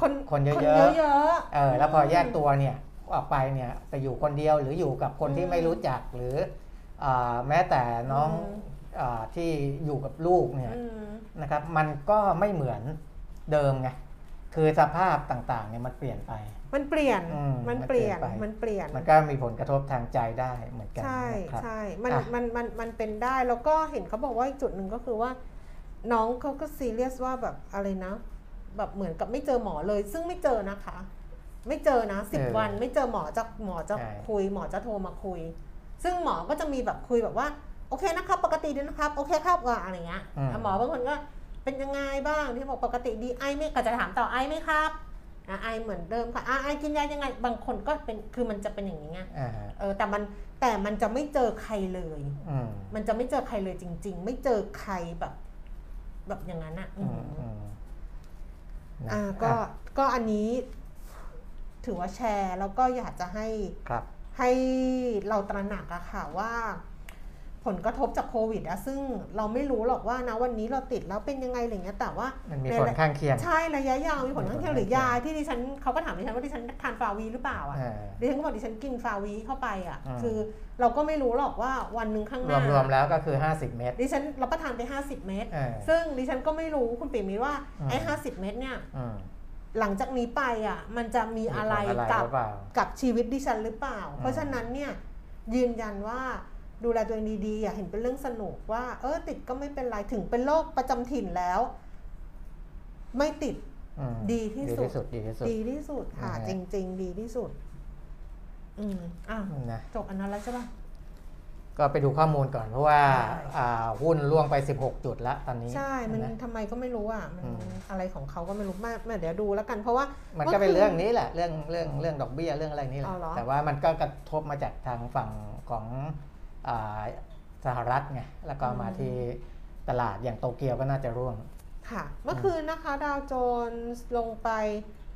Speaker 2: คน
Speaker 3: คนเยอะๆ
Speaker 2: คนเยอะๆ
Speaker 3: เออแล้วพอแยกตัวเนี่ยออกไปเนี่ยไปอยู่คนเดียวหรืออยู่กับคนที่
Speaker 2: อืม
Speaker 3: ไม่รู้จักหรืออาแม้แต่น้อง
Speaker 2: อืม
Speaker 3: อาที่อยู่กับลูกเนี่ย
Speaker 2: อืม
Speaker 3: นะครับมันก็ไม่เหมือนเดิมไงคือสภาพต่างๆเนี่ยมันเปลี่ยนไป
Speaker 2: มันเปลี่ยน
Speaker 3: อืม
Speaker 2: มันเปลี่ยน
Speaker 3: มันเปลี่ยนไป
Speaker 2: มันเปลี่ยน
Speaker 3: มันก็มีผลกระทบทางใจได้เหมือนกัน
Speaker 2: ใช่
Speaker 3: นะครับ
Speaker 2: ใช่ มัน
Speaker 3: อะ
Speaker 2: มันมันมันเป็นได้ แล้วก็เห็นเขาบอกว่าอีกจุดหนึ่งก็คือว่า น้องเขาก็ซีเรียสว่าแบบอะไรนะ แบบเหมือนกับไม่เจอหมอเลย ซึ่งไม่เจอนะคะ ไม่เจอนะสิบ
Speaker 3: เออ
Speaker 2: วัน ไม่เจอหมอจะหมอจะ
Speaker 3: ใช่
Speaker 2: คุย หมอจะโทรมาคุย ซึ่งหมอก็จะมีแบบคุยแบบว่า โอเคนะครับ ปกติดีนะครับ โอเคครับว่าอะไรเงี้ย
Speaker 3: อืม
Speaker 2: หมอบางคนก็เป็นยังไงบ้างที่บอกปกติดีไอไม่ก็จะถามต่อไอไหมครับอะไอเหมือนเดิมค่ะอะไอกินยายังไง บางคนก็เป็นคือมันจะเป็นอย่างนี้ไง
Speaker 3: อ่า
Speaker 2: เออแต่มันแต่มันจะไม่เจอใครเลย
Speaker 3: อืม
Speaker 2: มันจะไม่เจอใครเลยจริง ๆ ไม่เจอใครแบบ แบบอย่างนั้นอะ อื
Speaker 3: อื
Speaker 2: ม
Speaker 3: มอืมนะ
Speaker 2: อ่าก็
Speaker 3: อะ
Speaker 2: ก็อันนี้ถือว่าแชร์แล้วก็อยากจะให้
Speaker 3: ครับ
Speaker 2: ให้เราตระหนักอะค่ะว่า ผลกระทบจากโควิดอะซึ่งเราไม่รู้หรอกว่านะวันนี้เราติดแล้วเป็นยังไงอะไรเงี้ยแต่ว่า
Speaker 3: มันมี
Speaker 2: ใน
Speaker 3: ผลข้างเคียง
Speaker 2: ใช่ระยะยาวมีผลข้างเคียงหรือยา
Speaker 3: ผลข้างเคียง
Speaker 2: ที่ดิฉันเขาก็ถามดิฉันว่าดิฉันทานฟาวีหรือเปล่าอะ
Speaker 3: อ่า
Speaker 2: ดิฉันก็บอกดิฉันกินฟาวีเข้าไปอะ
Speaker 3: อืม
Speaker 2: คือเราก็ไม่รู้หรอกว่าวันหนึ่งข้างห
Speaker 3: ร
Speaker 2: น้าว
Speaker 3: มรวมๆแล้วก็คือ 50 เมตร
Speaker 2: ดิฉันรับประทานไป 50 เม็ด
Speaker 3: เออ
Speaker 2: ซึ่งดิฉันก็ไม่รู้คุณปิ่มมีว่า
Speaker 3: อืม
Speaker 2: ไอ้50เม็ดเนี่ย
Speaker 3: อืม
Speaker 2: หลังจากนี้ไปอะมันจะมีอะไร
Speaker 3: มีผลอะไร
Speaker 2: กับ
Speaker 3: หรือเปล่า
Speaker 2: กับชีวิตดิฉันหรือเปล่า
Speaker 3: อืม
Speaker 2: เพราะฉะนั้นเนี่ยยืนยันว่า ดูแลตัวเองดีๆอย่าเห็นเป็นเรื่องสนุกว่า เออติดก็ไม่เป็นไรถึงเป็นโรคประจำถิ่นแล้ว ไม่ติด
Speaker 3: อืม
Speaker 2: ดีที่สุด
Speaker 3: ดีที่สุด ดีที่สุด
Speaker 2: ดีที่สุดค่ะ
Speaker 3: นะฮะ
Speaker 2: จริง ๆ ดีที่สุดออืมอะ
Speaker 3: นะ
Speaker 2: จบอันนั้นแล้วใช่ปะ
Speaker 3: ก็ไปดูข้อมูลก่อนเพราะว่า
Speaker 2: ใช่
Speaker 3: อ่าหุ้นล่วงไป 16 จุดแล้วตอนนี้
Speaker 2: ใช่ มัน
Speaker 3: นะ
Speaker 2: ทำไมก็ไม่รู้อะมัน
Speaker 3: อืม
Speaker 2: อะไรของเขาก็ไม่รู้มากเดี๋ยวดูแล้วกันเพราะว่า
Speaker 3: มันก็เป็น
Speaker 2: มื่คื
Speaker 3: เรื่องนี้แหละเรื่องเรื่องเรื่องดอกเบี้ยเรื่องอะไรนี่แหละ
Speaker 2: เอาเหรอ
Speaker 3: แต่ว่ามันก็กระทบมาจากทางฝั่งของอา สหรัฐไงแล้วก็มาที่ตลาดอย่างโตเกียวก็น่าจะร่วง
Speaker 2: ค่ะ เมื่อคืนนะคะดาวโจนส์ลงไป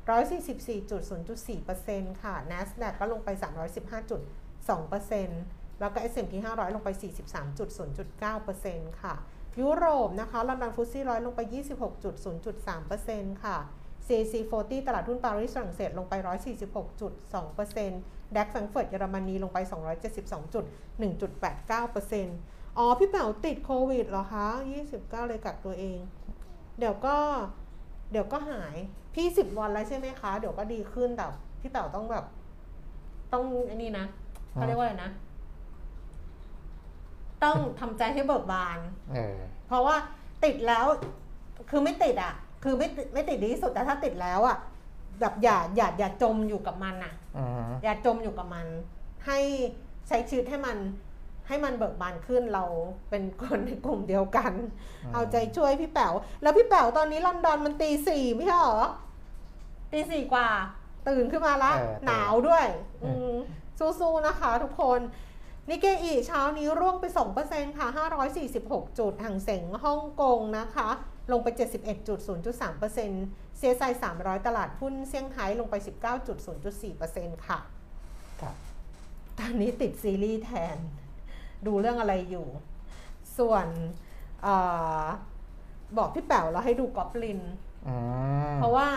Speaker 2: 144.0.4%ค่ะ NASDAQ ก็ลงไป 315.2%แล้วก็ S&P 500 ลงไป 43.0.9%ค่ะ ยุโรปนะคะลอนดอนฟุตซี่ร้อยลงไป 26.0.3%ค่ะ CAC 40 ตลาดหุ้นปารีสฝรั่งเศสลงไป 146.2% ดัคแฟรงก์เฟิร์ตเยอรมนีลงไป 272.1.89%อ๋อ พี่แป๋วติดโควิดเหรอคะ 29 เลยกักตัวเอง เดี๋ยวก็ เดี๋ยวก็หาย พี่ 10 วันแล้วใช่ไหมคะ เดี๋ยวก็ดีขึ้นแต่พี่แป๋วต้องแบบ ต้องไอันนี้นะเขาเรียกว่าอะไรนะ ต้องทำใจให้เบิกบาน
Speaker 3: เออ
Speaker 2: เพราะว่าติดแล้ว คือไม่ติดอะ คือไม่ติดไม่ติดดีที่สุดแต่ถ้าติดแล้วอะแบบอย่าอย่าอย่าจมอยู่กับมันอะ
Speaker 3: อืม
Speaker 2: อย่าจมอยู่กับมัน ให้ใช้ชีวิตให้มันให้มันเบิกบานขึ้นเราเป็นคนในกลุ่มเดียวกัน เอาใจช่วยพี่แป๋วแล้วพี่แป๋วตอนนี้ลอนดอนมันตีสี่ไม่ใช่เหรอตีสี่กว่า ตื่นขึ้นมาละ
Speaker 3: เออ
Speaker 2: หนาวด้วย
Speaker 3: เอออื
Speaker 2: มสู้ๆนะคะทุกคนนิเกอีเช้านี้ร่วงไป 2%ค่ะ 546 จุดห่างเสงฮ่องกงนะคะ ลงไป 71.0.3% เซียไซ300 ตลาดหุ้นเซี่ยงไฮ้ลงไป 19.0.4%ค่ะ
Speaker 3: ครับ
Speaker 2: ตอนนี้ติดซีรีส์แทน ดูเรื่องอะไรอยู่ ส่วนเออบอกพี่แป๋วแล้วให้ดูกอบลิน
Speaker 3: อืม
Speaker 2: เพราะว่า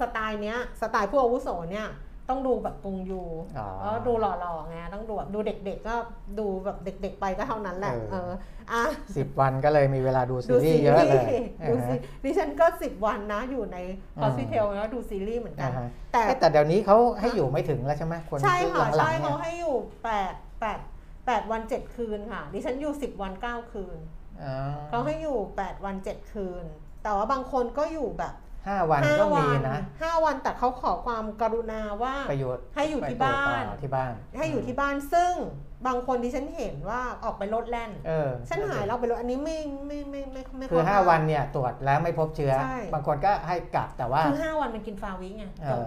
Speaker 2: สไตล์เนี้ย สไตล์ผู้อาวุโสเนี่ย ต้องดูแบบกงยู
Speaker 3: อ๋อ
Speaker 2: แล้วดูหล่อๆไงต้องดูแบบดูเด็กๆก็ดูแบบเด็ก ๆ ไปก็เท่านั้นแหละ
Speaker 3: เออ
Speaker 2: เอออะ
Speaker 3: สิบวันก็เลยมีเวลาดูซี
Speaker 2: ดูซี
Speaker 3: รี
Speaker 2: ซี
Speaker 3: ส์เยอะเลย
Speaker 2: ดูซี
Speaker 3: อ่าฮะ
Speaker 2: ดิฉันก็สิบวันนะอยู่ใน
Speaker 3: อืม
Speaker 2: ฮอสพิทอลแล้วดูซีรีส์เหมือนกั
Speaker 3: อ่านฮะ
Speaker 2: แต่
Speaker 3: เอ๊ะแต่เดี๋ยวนี้เขาให้อยู่ไม่ถึงแล้วใช่ไหมคน
Speaker 2: ใช่ค่ะ
Speaker 3: หลั
Speaker 2: ใช่
Speaker 3: งๆ
Speaker 2: เขา
Speaker 3: เนี่ย
Speaker 2: ให้อยู่แปดแปดแปดวันเจ็ดคืนค่ะดิฉันอยู่สิบวันเก้าคืน
Speaker 3: อ๋อ
Speaker 2: เขาให้อยู่แปดวันเจ็ดคืน แต่ว่าบางคนก็อยู่แบบ
Speaker 3: ห้าวัน
Speaker 2: ห้า
Speaker 3: ก็
Speaker 2: วั
Speaker 3: มีนะ
Speaker 2: ห้าวันแต่เขาขอความกรุณาว่า
Speaker 3: ประโยชน์
Speaker 2: ให้อยู่ที่
Speaker 3: ไปตรวจ
Speaker 2: บ้าน
Speaker 3: ต่อที่บ้าน
Speaker 2: ให้อยู่ที่บ้านซึ่งบางคนที่ฉันเห็นว่าออกไปรถแล่น
Speaker 3: เออ
Speaker 2: ฉันหายแล้วไปรถอันนี้ไม่ไม่ไม่ไม่ไม่
Speaker 3: คือ
Speaker 2: ข้
Speaker 3: 5วันเนี่ยตรวจแล้วไม่พบเชื้อ
Speaker 2: ใช่
Speaker 3: บางคนก็ให้กักแต่ว่า
Speaker 2: คือห้าวันมันกินฟาวิไง
Speaker 3: เอ
Speaker 2: จบ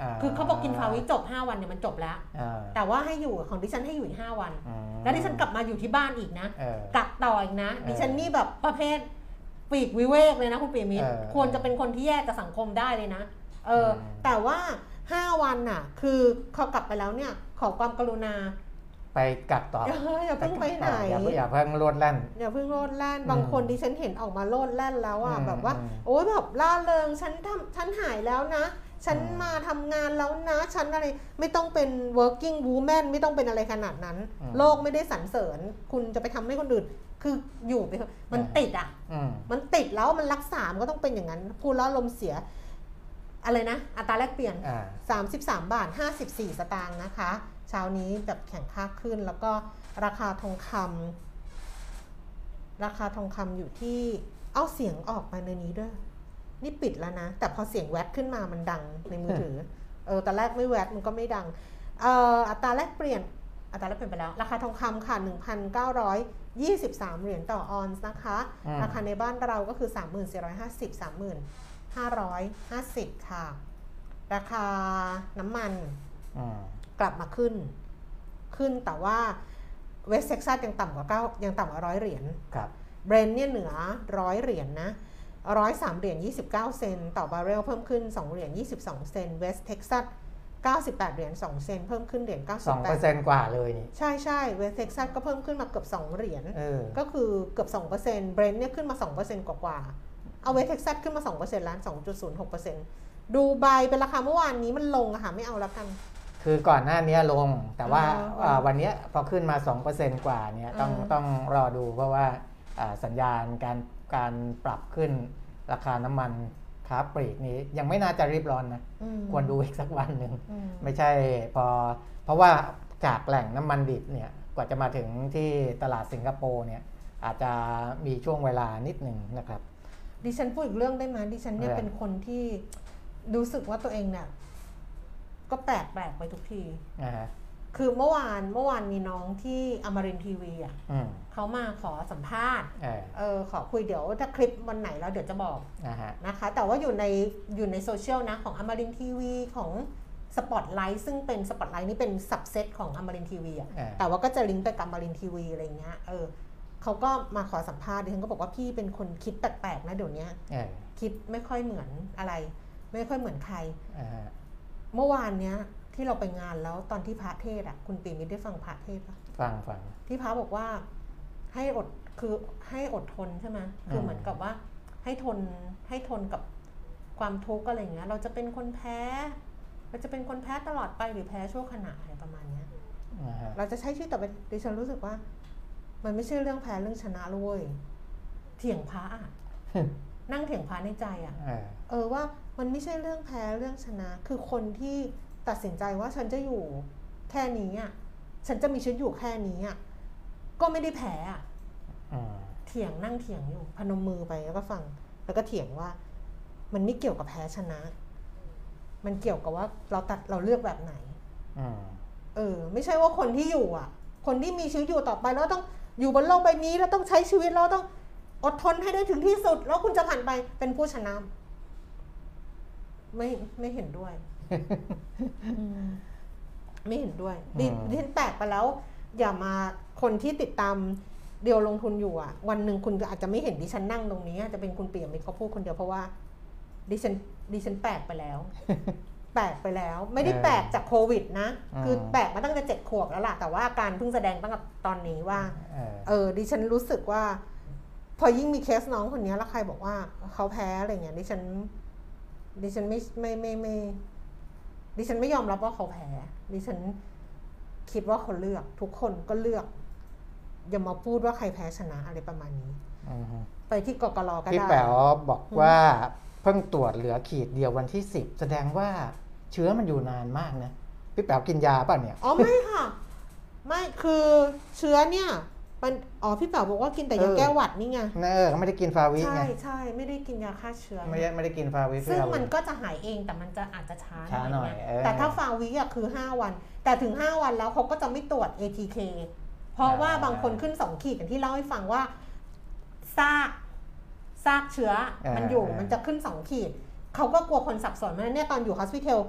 Speaker 3: อ
Speaker 2: คือเขาบอกกินฟาวิจบห้าวันเนี่ยมันจบแล้ว
Speaker 3: เออ
Speaker 2: แต่ว่าให้อยู่ของดิฉันให้อยู่อีกห้าวัน
Speaker 3: อืม
Speaker 2: แล้วดิฉันกลับมาอยู่ที่บ้านอีกนะ
Speaker 3: เออ
Speaker 2: กักต่ออีกนะ
Speaker 3: เออ
Speaker 2: ดิฉันนี่แบบประเภท ปีกวิเวกเลยนะคุณปีมิตร
Speaker 3: เออ
Speaker 2: ควรจะเป็นคนที่แยกจากสังคมได้เลยนะเอออ
Speaker 3: ม
Speaker 2: แต่ว่า 5 วันน่ะ คือเขากลับไปแล้วเนี่ยขอความกรุณา
Speaker 3: ไปกักต่อ
Speaker 2: เอออย่าเพิ่งไปไหน
Speaker 3: อย่าเพิ่งอย่าเพิ่งรวดแล่น
Speaker 2: อย่าเพิ่งโลดแล่น
Speaker 3: อืม
Speaker 2: บางคนดิฉันเห็นออกมาโลดแล่นแล้วอะ
Speaker 3: อืม
Speaker 2: แบบว่า
Speaker 3: อืม
Speaker 2: โอ้ยแบบล่าเริงฉันทำฉันหายแล้วนะ ฉัน
Speaker 3: อืม
Speaker 2: มาทำงานแล้วนะ ฉันอะไรไม่ต้องเป็น working woman ไม่ต้องเป็นอะไรขนาดนั้น
Speaker 3: อืม
Speaker 2: โลกไม่ได้สรรเสริญ คุณจะไปทำให้คนอื่น คืออยู่ไปเถอะมัน
Speaker 3: อ่า
Speaker 2: ติดอะ
Speaker 3: อืม
Speaker 2: มันติดแล้วมันรักษา มันก็ต้องเป็นอย่างนั้นพูดแล้วลมณ์เสีย อะไรนะ อัตราแลกเปลี่ยน
Speaker 3: อ่า
Speaker 2: 33 บาท 54 สตางค์นะคะ เช้านี้แบบแข่งค่าขึ้นแล้วก็ราคาทองคำราคาทองคำอยู่ที่เอาเสียงออกมาในนี้ด้วย นี่ปิดแล้วนะ แต่พอเสียงแวดขึ้นมามันดังในมือถือ เออตอนแรกไม่แวดมันก็ไม่ดัง เอ่ออัตราแลกเปลี่ยนอัตราแลกเปลี่ยนไปแล้ว ราคาทองคำค่ะ 1,923 เหรียญต่อออนซ์นะคะ
Speaker 3: อืม
Speaker 2: ราคาในบ้านเราก็คือ 3450 3550 ค่ะ ราคาน้ำมัน
Speaker 3: อืม
Speaker 2: กลับมาขึ้น ขึ้นแต่ว่า West Texas ยังต่ำกว่าเก้ายังต่ำกว่าร้อยเหรียญ
Speaker 3: ครับ
Speaker 2: Brent เนี่ยเหนือร้อยเหรียญนะร้อยสามเหรียญยี่สิบเก้าเซนต์ต่อบาร์เรลเพิ่มขึ้นสองเหรียญยี่สิบสองเซนต์ West Texas เก้าสิบแปดเหรียญสองเซนต์เพิ่มขึ้นเหรียญเก้า
Speaker 3: สิบ
Speaker 2: แปดสอง
Speaker 3: เปอร์เซ็นต์กว่าเลยนี่
Speaker 2: ใช่ใช่ West Texas ก็เพิ่มขึ้นมาเกือบสองเหรียญ
Speaker 3: เออ
Speaker 2: ก็คือเกือบ2% Brent เนี่ยขึ้นมา2%กว่าๆเอา West Texas ขึ้นมา2%ล้าน2.06%ดูไบเป็นราคาเมื่อวานนี้มันลงอะค่ะไม่เอาแล้วกัน
Speaker 3: คือก่อนหน้านี้ลงแต่ว่า
Speaker 2: อ่า
Speaker 3: อ่าวันเนี้ยพอขึ้นมา 2%กว่าเนี่ยต้อง
Speaker 2: อ่า
Speaker 3: ต้องรอดูเพราะว่าอ่าสัญญาณการการปรับขึ้นราคาน้ำมัน ค้าปลีกนี้ยังไม่น่าจะรีบร้อนนะ
Speaker 2: อืม
Speaker 3: ควรดูอีกสักวันหนึ่ง
Speaker 2: อืม
Speaker 3: ไม่ใช่พอ เพราะว่าจากแหล่งน้ำมันดิบเนี่ยกว่าจะมาถึงที่ตลาดสิงคโปร์เนี่ยอาจจะมีช่วงเวลานิดหนึ่งนะครับ
Speaker 2: ดิฉันพูดอีกเรื่องได้ไหมดิฉันเนี่ย
Speaker 3: อะไร
Speaker 2: เป็นคนที่รู้สึกว่าตัวเองเนี่ยก็แปลกแปลกๆไปทุกที
Speaker 3: นะฮะ
Speaker 2: คือเมื่อวานเมื่อวานมีน้องที่อมรินทีวีอะ
Speaker 3: อืม
Speaker 2: เขามาขอสัมภาษณ์
Speaker 3: เออ
Speaker 2: เออขอคุยเดี๋ยวถ้าคลิปวันไหนแล้วเดี๋ยวจะบอก
Speaker 3: นะฮะ
Speaker 2: นะคะ แต่ว่าอยู่ในอยู่ในโซเชียลนะของอมรินทร์ทีวีของสปอตไลท์ซึ่งเป็นสปอตไลท์นี่เป็น subset ของอมรินทร์ทีวีอะ
Speaker 3: เออ
Speaker 2: แต่ว่าก็จะลิงก์ไปกับอมรินทร์ทีวีอะไรเงี้ยเออเขาก็มาขอสัมภาษณ์ดิฉันก็บอกว่าพี่เป็นคนคิดแปลกๆนะเดี๋ยวนี้
Speaker 3: เออ
Speaker 2: คิดไม่ค่อยเหมือนอะไร ไม่ค่อยเหมือนใคร
Speaker 3: อ่าฮะ
Speaker 2: เมื่อวานเนี้ย ที่เราไปงานแล้วตอนที่พระเทศน์อะคุณเปรมิตรได้ฟังพระเทศน์ปะ
Speaker 3: ฟังฟัง
Speaker 2: ที่พระบอกว่าให้อดคือให้อดทนใช่ไหมคือ
Speaker 3: ม
Speaker 2: เหมือนกับว่า ให้ทนให้ทนกับความทุกข์อะไรเงี้ย เราจะเป็นคนแพ้เราจะเป็นคนแพ้ตลอดไปหรือแพ้ชั่วขณะอะไรประมาณเนี้ย
Speaker 3: อ่าฮะ
Speaker 2: เราจะใช้ชีวิตต่อไปดิฉันรู้สึกว่า มันไม่ใช่เรื่องแพ้เรื่องชนะเลยเว้ยเถียงพระอะนั่งเถียงพระในใจอะ
Speaker 3: เออ
Speaker 2: เออว่ามันไม่ใช่เรื่องแพ้เรื่องชนะ คือคนที่ ตัดสินใจว่าฉันจะอยู่แค่นี้อะฉันจะมีชีวิตอยู่แค่นี้อะก็ไม่ได้แพ้อะ
Speaker 3: อืม
Speaker 2: เถียงนั่งเถียงอยู่ พนมมือไปแล้วก็ฟัง แล้วก็เถียงว่า มันไม่เกี่ยวกับแพ้ชนะ มันเกี่ยวกับว่าเราตัดเราเลือกแบบไหน
Speaker 3: อืม
Speaker 2: เออ ไม่ใช่ว่าคนที่อยู่อะ คนที่มีชีวิตอยู่ต่อไปแล้วต้องอยู่บนโลกใบนี้แล้วต้องใช้ชีวิตแล้วต้องอดทนให้ได้ถึงที่สุด แล้วคุณจะผ่านไปเป็นผู้ชนะ ไม่ไม่เห็นด้วย ไม่เห็นด้วยดิ
Speaker 3: อืม
Speaker 2: ดิฉันแปลกไปแล้ว อย่ามาคนที่ติดตามเดียวลงทุนอยู่อะ วันหนึ่งคุณก็อาจจะไม่เห็นดิฉันนั่งตรงนี้อาจจะเป็นคุณเปียมิตรเขาพูดคนเดียวเพราะว่าดิฉันดิฉันแปลกไปแล้ว แปลกไปแล้ว ไม่ได้
Speaker 3: เออ
Speaker 2: แปลกจากโควิดนะ
Speaker 3: อืม
Speaker 2: คือแปลกมาตั้งแต่เจ็ดขวบแล้วล่ะ แต่ว่าอาการเพิ่งแสดงตั้งแต่ตอนนี้ว่า
Speaker 3: เออ
Speaker 2: เออ ดิฉันรู้สึกว่า พอยิ่งมีเคสน้องคนนี้แล้วใครบอกว่าเขาแพ้อะไรเงี้ยดิฉันดิฉันไม่ไม่ไม่ไม่ ดิฉันไม่ยอมรับว่าเขาแพ้ดิฉันคิดว่าเขาเลือก ทุกคนก็เลือก อย่ามาพูดว่าใครแพ้ชนะอะไรประมาณนี้
Speaker 3: อืม
Speaker 2: ไปที่กกรก็
Speaker 3: พี่
Speaker 2: ได้
Speaker 3: แป๋วบอกว่าเพิ่งตรวจเหลือขีดเดียววันที่สิบแสดงว่าเชื้อมันอยู่นานมากนะพี่แป๋วกินยาป่ะเนี่ย
Speaker 2: อ๋อไม่ค่ะ ไม่คือเชื้อเนี่ย มันอ๋อพี่เป๋าบอกว่ากินแต่ยา
Speaker 3: เออ
Speaker 2: แก้หวัดนี่ไง
Speaker 3: เออเขาไม่ได้กินฟาวิ
Speaker 2: ใช่
Speaker 3: ไง
Speaker 2: ใช่ไม่ได้กินยาฆ่าเชื้อ
Speaker 3: ไม่ได้ไม่ได้กินฟาวิ
Speaker 2: ซึ่ง
Speaker 3: เพื่อ
Speaker 2: มันก็จะหายเองแต่มันจะอาจจะช้า
Speaker 3: ช้าหน่อย
Speaker 2: ไง
Speaker 3: เออ
Speaker 2: แต่ถ้าฟาวิอะคือ 5 วัน แต่ถึง 5 วันแล้วเขาก็จะไม่ตรวจ ATK เพราะว่า
Speaker 3: อ่า
Speaker 2: บางคนขึ้น 2 ขีดอย่างที่เล่าให้ฟังว่าซากซากเชื้อมันอยู่มันจะขึ้น 2 ขีดเขาก็กลัวคนสับสนเพราะฉะนั้นเนี่ยตอนอยู่ hospital สิ่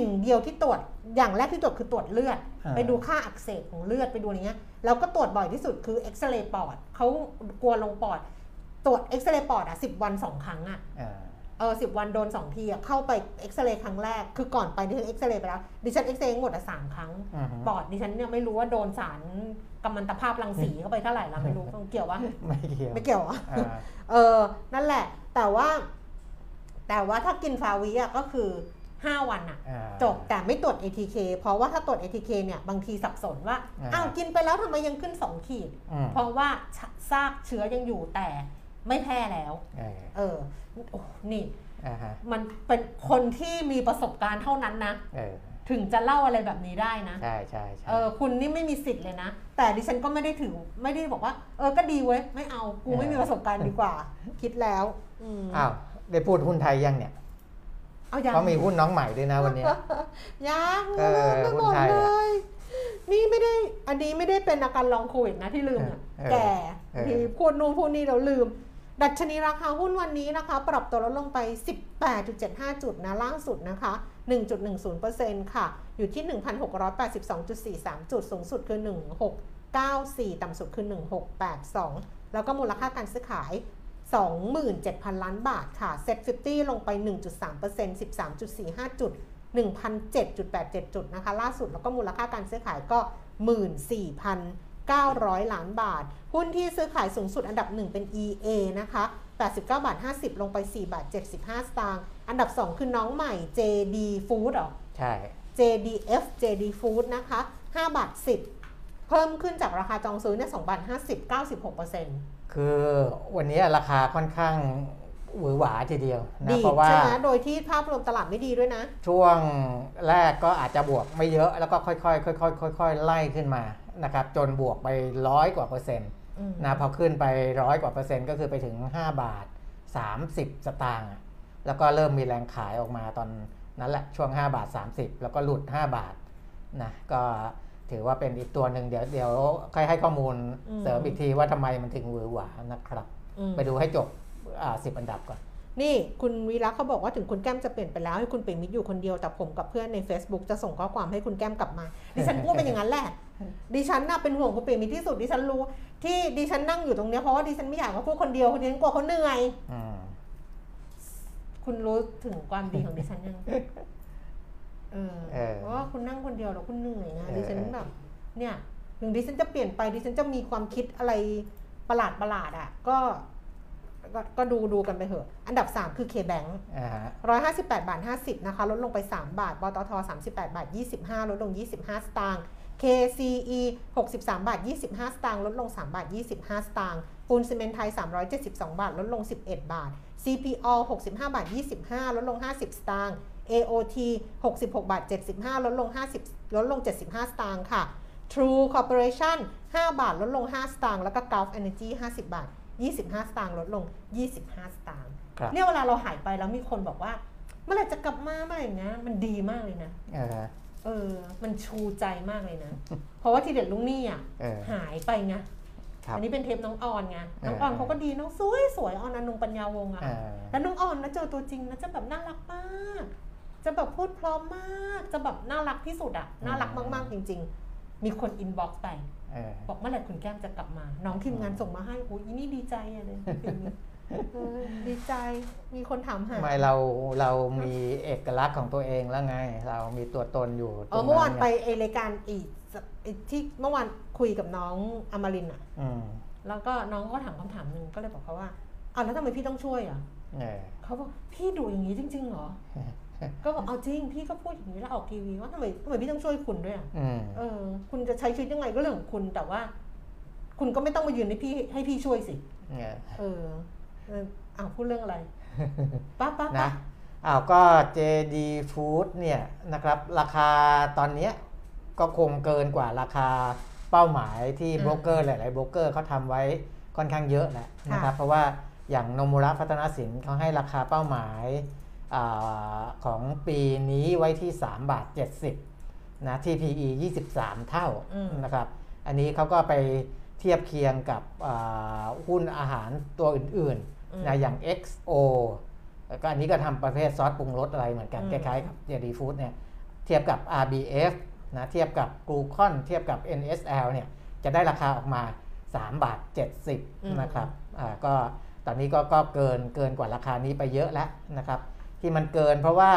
Speaker 2: งเดียวที่ตรวจอย่างแรกที่ตรวจคือตรวจเลือด
Speaker 3: อ่า
Speaker 2: ไปดูค่าอักเสบของเลือดไปดูอะไรเงี้ยแล้วก็ตรวจบ่อยที่สุดคือเอ็กซเรย์ปอดเขากลัวลงปอด ตรวจเอ็กซเรย์ปอดอะสิบวันสองครั้งอะ
Speaker 3: เออ
Speaker 2: เออสิบวันโดนสองทีอะเข้าไปเอ็กซเรย์ครั้งแรกคือก่อนไปดิฉันเอ็กซเรย์ไปแล้วดิฉันเอ็กซเรย์หมดอะสามครั้ง
Speaker 3: อือฮึ
Speaker 2: ปอดดิฉันเนี่ยไม่รู้ว่าโดนสารกัมมันตภาพรังสีเข้าไปเท่าไหร่ละไม่รู้เกี่ยววะ
Speaker 3: ไม่เกี่ยว
Speaker 2: ไม่เกี่ยวอะ
Speaker 3: อ่า
Speaker 2: เออนั่นแหละ แต่ว่า แต่ว่าถ้ากินฟาวิอะก็คือ 5 วันอะ
Speaker 3: อ่า
Speaker 2: จบแต่ไม่ตรวจ ATK เพราะว่าถ้าตรวจ ATK เนี่ยบางทีสับสนว่า
Speaker 3: อ่า
Speaker 2: อ้าวกินไปแล้วทำไมยังขึ้น 2 ขีด
Speaker 3: อืม
Speaker 2: เพราะว่าซากเชื้อยังอยู่แต่ไม่แพร่แล้ว
Speaker 3: เออ
Speaker 2: เออโอ้นี่
Speaker 3: อ่าฮะ
Speaker 2: มันเป็นคนที่มีประสบการณ์เท่านั้นนะ
Speaker 3: เออ
Speaker 2: ถึงจะเล่าอะไรแบบนี้ได้นะ
Speaker 3: ใช่ใช่ใช่
Speaker 2: เออคุณนี่ไม่มีสิทธิ์เลยนะ แต่ดิฉันก็ไม่ได้ถือไม่ได้บอกว่า เออก็ดีเว้ย ไม่เอากูไม่มีประสบการณ์ดีกว่า คิดแล้วอืม
Speaker 3: อ้าวได้พูดหุ้นไทยยังเนี่ย
Speaker 2: เอายัง
Speaker 3: เขามีหุ้นน้องใหม่ด้วยนะวันนี้
Speaker 2: ยัง
Speaker 3: เออ
Speaker 2: ไม่
Speaker 3: หุ้
Speaker 2: บ
Speaker 3: น
Speaker 2: อก
Speaker 3: ไทย
Speaker 2: เล
Speaker 3: อะ
Speaker 2: ยนี่ไม่ได้อันนี้ไม่ได้เป็นอาการลองโควิดนะที่ลืมอะ
Speaker 3: เออ
Speaker 2: แก่
Speaker 3: เออ
Speaker 2: ทีพูดนู่นพูดนี่เราลืม ดัชนีราคาหุ้นวันนี้นะคะ ปรับตัวลดลงไป 18.75 จุดนะล่างสุดนะคะ 1.10%ค่ะ อยู่ที่ 1,682.43 จุดสูงสุดคือ 1694 ต่ำสุดคือ 1682 แล้วก็มูลค่าการซื้อขาย 27,000 ล้านบาทค่ะเซ็ต50 ลงไป 1.3% 13.45 จุด 1,007.87 จุดนะคะ ล่าสุดแล้วก็มูลค่าการซื้อขายก็ 14,900 ล้านบาท หุ้นที่ซื้อขายสูงสุดอันดับ 1 เป็น EA นะคะ 89 บาท 50 ลงไป 4 บาท 75 สตางค์ อันดับ 2 คือน้องใหม่ JD Food เหรอ
Speaker 3: ใช่
Speaker 2: JDF JD Food นะคะ 5 บาท 10 เพิ่มขึ้นจากราคาจองซื้อเนี่ย2บาท50 96%
Speaker 3: คือวันนี้ราคาค่อนข้างหวือหวาทีเดียวนะ
Speaker 2: ดี
Speaker 3: เพราะว่า
Speaker 2: ใช่ไหมโดยที่ภาพรวมตลาดไม่ดีด้วยนะ
Speaker 3: ช่วงแรกก็อาจจะบวกไม่เยอะแล้วก็ค่อยๆค่อยๆค่อยๆไล่ขึ้นมานะครับจนบวกไปร้อยกว่าเปอร์เซ็นต์
Speaker 2: อืม
Speaker 3: นะพอขึ้นไปร้อยกว่าเปอร์เซ็นต์ก็คือไปถึง 5 บาท 30 สตางค์อะแล้วก็เริ่มมีแรงขายออกมาตอนนั้นแหละช่วง 5 บาท 30 แล้วก็หลุด 5 บาทนะก็ ถือว่าเป็นอีกตัวหนึ่งเดี๋ยวเดี๋ยวค่อยให้ข้อมูล
Speaker 2: อืม
Speaker 3: เสริมอีกทีว่าทำไมมันถึงหวือหวานะครับ
Speaker 2: อืม
Speaker 3: ไปดูให้จบอ่าสิบอันดับก่อน
Speaker 2: นี่คุณวีระเขาบอกว่าถึงคุณแก้มจะเปลี่ยนไปแล้วให้คุณเปรมิตรอยู่คนเดียวแต่ผมกับเพื่อนใน Facebook จะส่งข้อความให้คุณแก้มกลับมา ดิฉันพูดเป็นอย่างนั้นแหละ ดิฉันน่ะเป็นห่วงคุณเปรมิตรที่สุดดิฉันรู้ ที่ดิฉันนั่งอยู่ตรงเนี้ยเพราะว่าดิฉันไม่อยากมาพูดคนเดียวคนเดียวฉันกลัวเขาเหนื่อย
Speaker 3: อืม
Speaker 2: คุณรู้ถึงความดีของดิฉันยัง เออ
Speaker 3: เออ
Speaker 2: เพราะว่าคุณนั่งคนเดียวแล้วคุณเหนื่อยนะ
Speaker 3: เออ
Speaker 2: ดิฉันแบบเนี่ยถึงดิฉันจะเปลี่ยนไปดิฉันจะมีความคิดอะไรประหลาดประหลาดๆอะก็ก็ก็ดูดูกันไปเถอะ อันดับ 3 คือ K-Bank
Speaker 3: อ่าฮะ
Speaker 2: 158บาท50นะคะ ลดลงไป 3 บาทปตท38บาท25ลดลง 25 สตางค์ KCE 63 บาท 25 สตางค์ลดลง 3 บาท 25 สตางค์ปูนซีเมนต์ไทย 372 บาท ลดลง 11 บาท CPO 65 บาท 25 ลดลง 50 สตางค์ AOT 66 บาท 75 ลดลง 50 ลดลง 75 สตางค์ค่ะ True Corporation 5 บาท ลดลง 5 สตางค์แล้วก็ Gulf Energy 50 บาท 25 สตางค์ลดลง 25 สตางค์
Speaker 3: ครับ
Speaker 2: เนี่ยเวลาเราหายไปแล้วมีคนบอกว่า เมื่อไหร่จะกลับมาเมื่อไหร่อย่างเงี้ยมันดีมากเลยนะ
Speaker 3: เออ
Speaker 2: เออมันชูใจมากเลยนะ เพราะว่าทีเด็ดลุงนี่อะ
Speaker 3: เออ
Speaker 2: หายไปไง
Speaker 3: ครับ
Speaker 2: อันนี้เป็นเทปน้องออนไง น้อง
Speaker 3: เออ
Speaker 2: ออนเขาก็ดีน้องสวยสวยออนอนงปัญญาวงศ์อะ
Speaker 3: เออ
Speaker 2: แล้วน้องออนนะเจอตัวจริงนะจะแบบน่ารักมาก จะแบบพูดเพราะมาก จะแบบน่ารักที่สุดอะน่ารักมาก ๆ จริง ๆ มีคน inbox ไป
Speaker 3: เออ
Speaker 2: บอกเมื่อไหร่คุณแก้มจะกลับมา น้องทีมงานส่งมาให้โอ้ยอีนี่ดีใจอะเลยเออดีใจมีคนถามหา
Speaker 3: ไม่เราเรามีเอกลักษณ์ของตัวเองแล้วไง เรามีตัวตนอยู่ต
Speaker 2: เอ
Speaker 3: ร
Speaker 2: องเมื่อวาน
Speaker 3: ไง
Speaker 2: ไปไอรายการอีกไอ้ที่เมื่อวานคุยกับน้องอมรินทร์อะ
Speaker 3: อืม
Speaker 2: แล้วก็น้องก็ถามคำถามหนึ่งก็เลยบอกเขาว่าอ้าวแล้วทำไมพี่ต้องช่วยอะ
Speaker 3: เออ
Speaker 2: เขาบอกพี่ดูอย่างนี้จริงๆเหรอ ก็บอกเอาจริงพี่ก็พูดอย่างนี้แล้วออกทีวีว่าทำไมทำไมพี่ต้องช่วยคุณด้วยอะ
Speaker 3: อืม
Speaker 2: เออ คุณจะใช้ชีวิตยังไงก็เรื่องของคุณแต่ว่า คุณก็ไม่ต้องมายืนให้พี่ให้พี่ช่วยสิ
Speaker 3: เออ
Speaker 2: เออเอออ้าวพูดเรื่องอะไรป้าป้าป้า
Speaker 3: นะอ้าวก็ JD Food เนี่ยนะครับ ราคาตอนเนี้ยก็คงเกินกว่าราคาเป้าหมายที่โบรกเกอร์หลายๆโบรกเกอร์เขาทำไว้ค่อนข้างเยอะแหละนะครับ เพราะว่าอย่างโนมุระพัฒนสินเขาให้ราคาเป้าหมาย อาของปีนี้ไว้ที่ 3 บาท 70นะ TPE 23 เท่านะครับ อันนี้เขาก็ไปเทียบเคียงกับอ่าหุ้นอาหารตัวอื่นๆนะอย่าง XO แล้วก็อันนี้ก็ทำประเภทซอสปรุงรสอะไรเหมือนกัน
Speaker 2: อืม
Speaker 3: คล้ายๆกับ JD Food เนี่ยเทียบกับ RBF นะเทียบกับ g l u c o n เทียบกับ NSL เนี่ยจะได้ราคาออกมา 3 บาท 70 นะครับอ่าก็ตอนนี้ก็ก็เกินเกินกว่าราคานี้ไปเยอะแล้วนะครับ ที่มันเกิน เพราะว่า